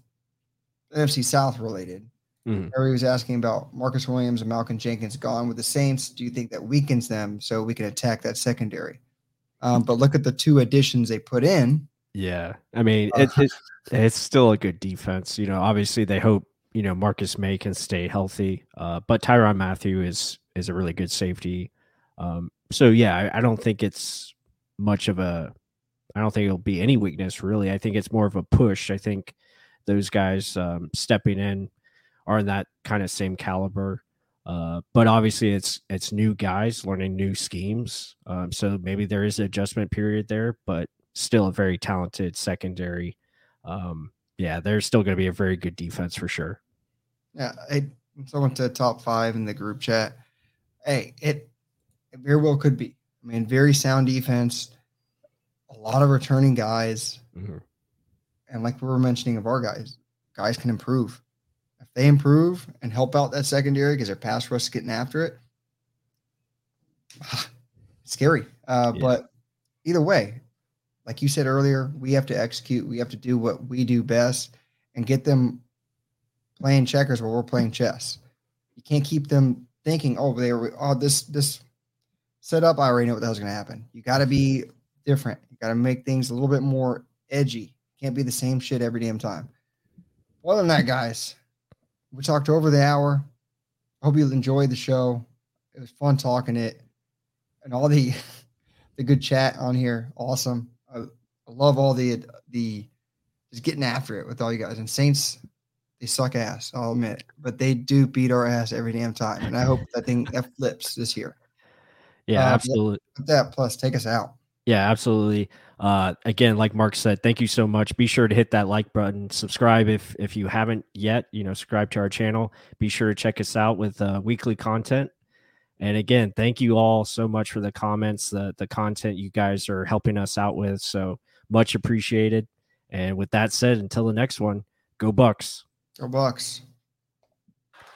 NFC South related. Mhm. Harry was asking about Marcus Williams and Malcolm Jenkins gone with the Saints. Do you think that weakens them so we can attack that secondary? Um, but look at the two additions they put in. Yeah, I mean, it, it, it's still a good defense. You know, obviously they hope you know Marcus Maye can stay healthy, uh, but Tyrann Mathieu is is a really good safety. Um, so yeah, I, I don't think it's much of a. I don't think it'll be any weakness really. I think it's more of a push. I think those guys um, stepping in are in that kind of same caliber. Uh, but obviously, it's it's new guys learning new schemes. Um, so maybe there is an adjustment period there, but still a very talented secondary. Um, yeah, there's still going to be a very good defense for sure. Yeah, I someone to top five in the group chat. Hey, it, it very well could be. I mean, very sound defense, a lot of returning guys, Mhm. And like we were mentioning of our guys, guys can improve. If they improve and help out that secondary because their pass rush is getting after it, scary. Uh, Yeah. But either way, like you said earlier, we have to execute. We have to do what we do best and get them playing checkers while we're playing chess. You can't keep them thinking, oh, they were, oh, this this setup. I already know what the hell's going to happen. You got to be different. You got to make things a little bit more edgy. Can't be the same shit every damn time. Other than that, guys, we talked over the hour. Hope you enjoyed the show. It was fun talking it, and all the the good chat on here. Awesome. I, I love all the the just getting after it with all you guys. And Saints, they suck ass. I'll admit, but they do beat our ass every damn time. And I hope that thing that flips this year. Yeah, Uh, absolutely. That plus, take us out. Yeah, absolutely. Uh, again, like Mark said, thank you so much. Be sure to hit that like button, subscribe if if you haven't yet. You know, subscribe to our channel. Be sure to check us out with uh, weekly content. And again, thank you all so much for the comments, the the content you guys are helping us out with. So much appreciated. And with that said, until the next one, go Bucs. Go Bucs.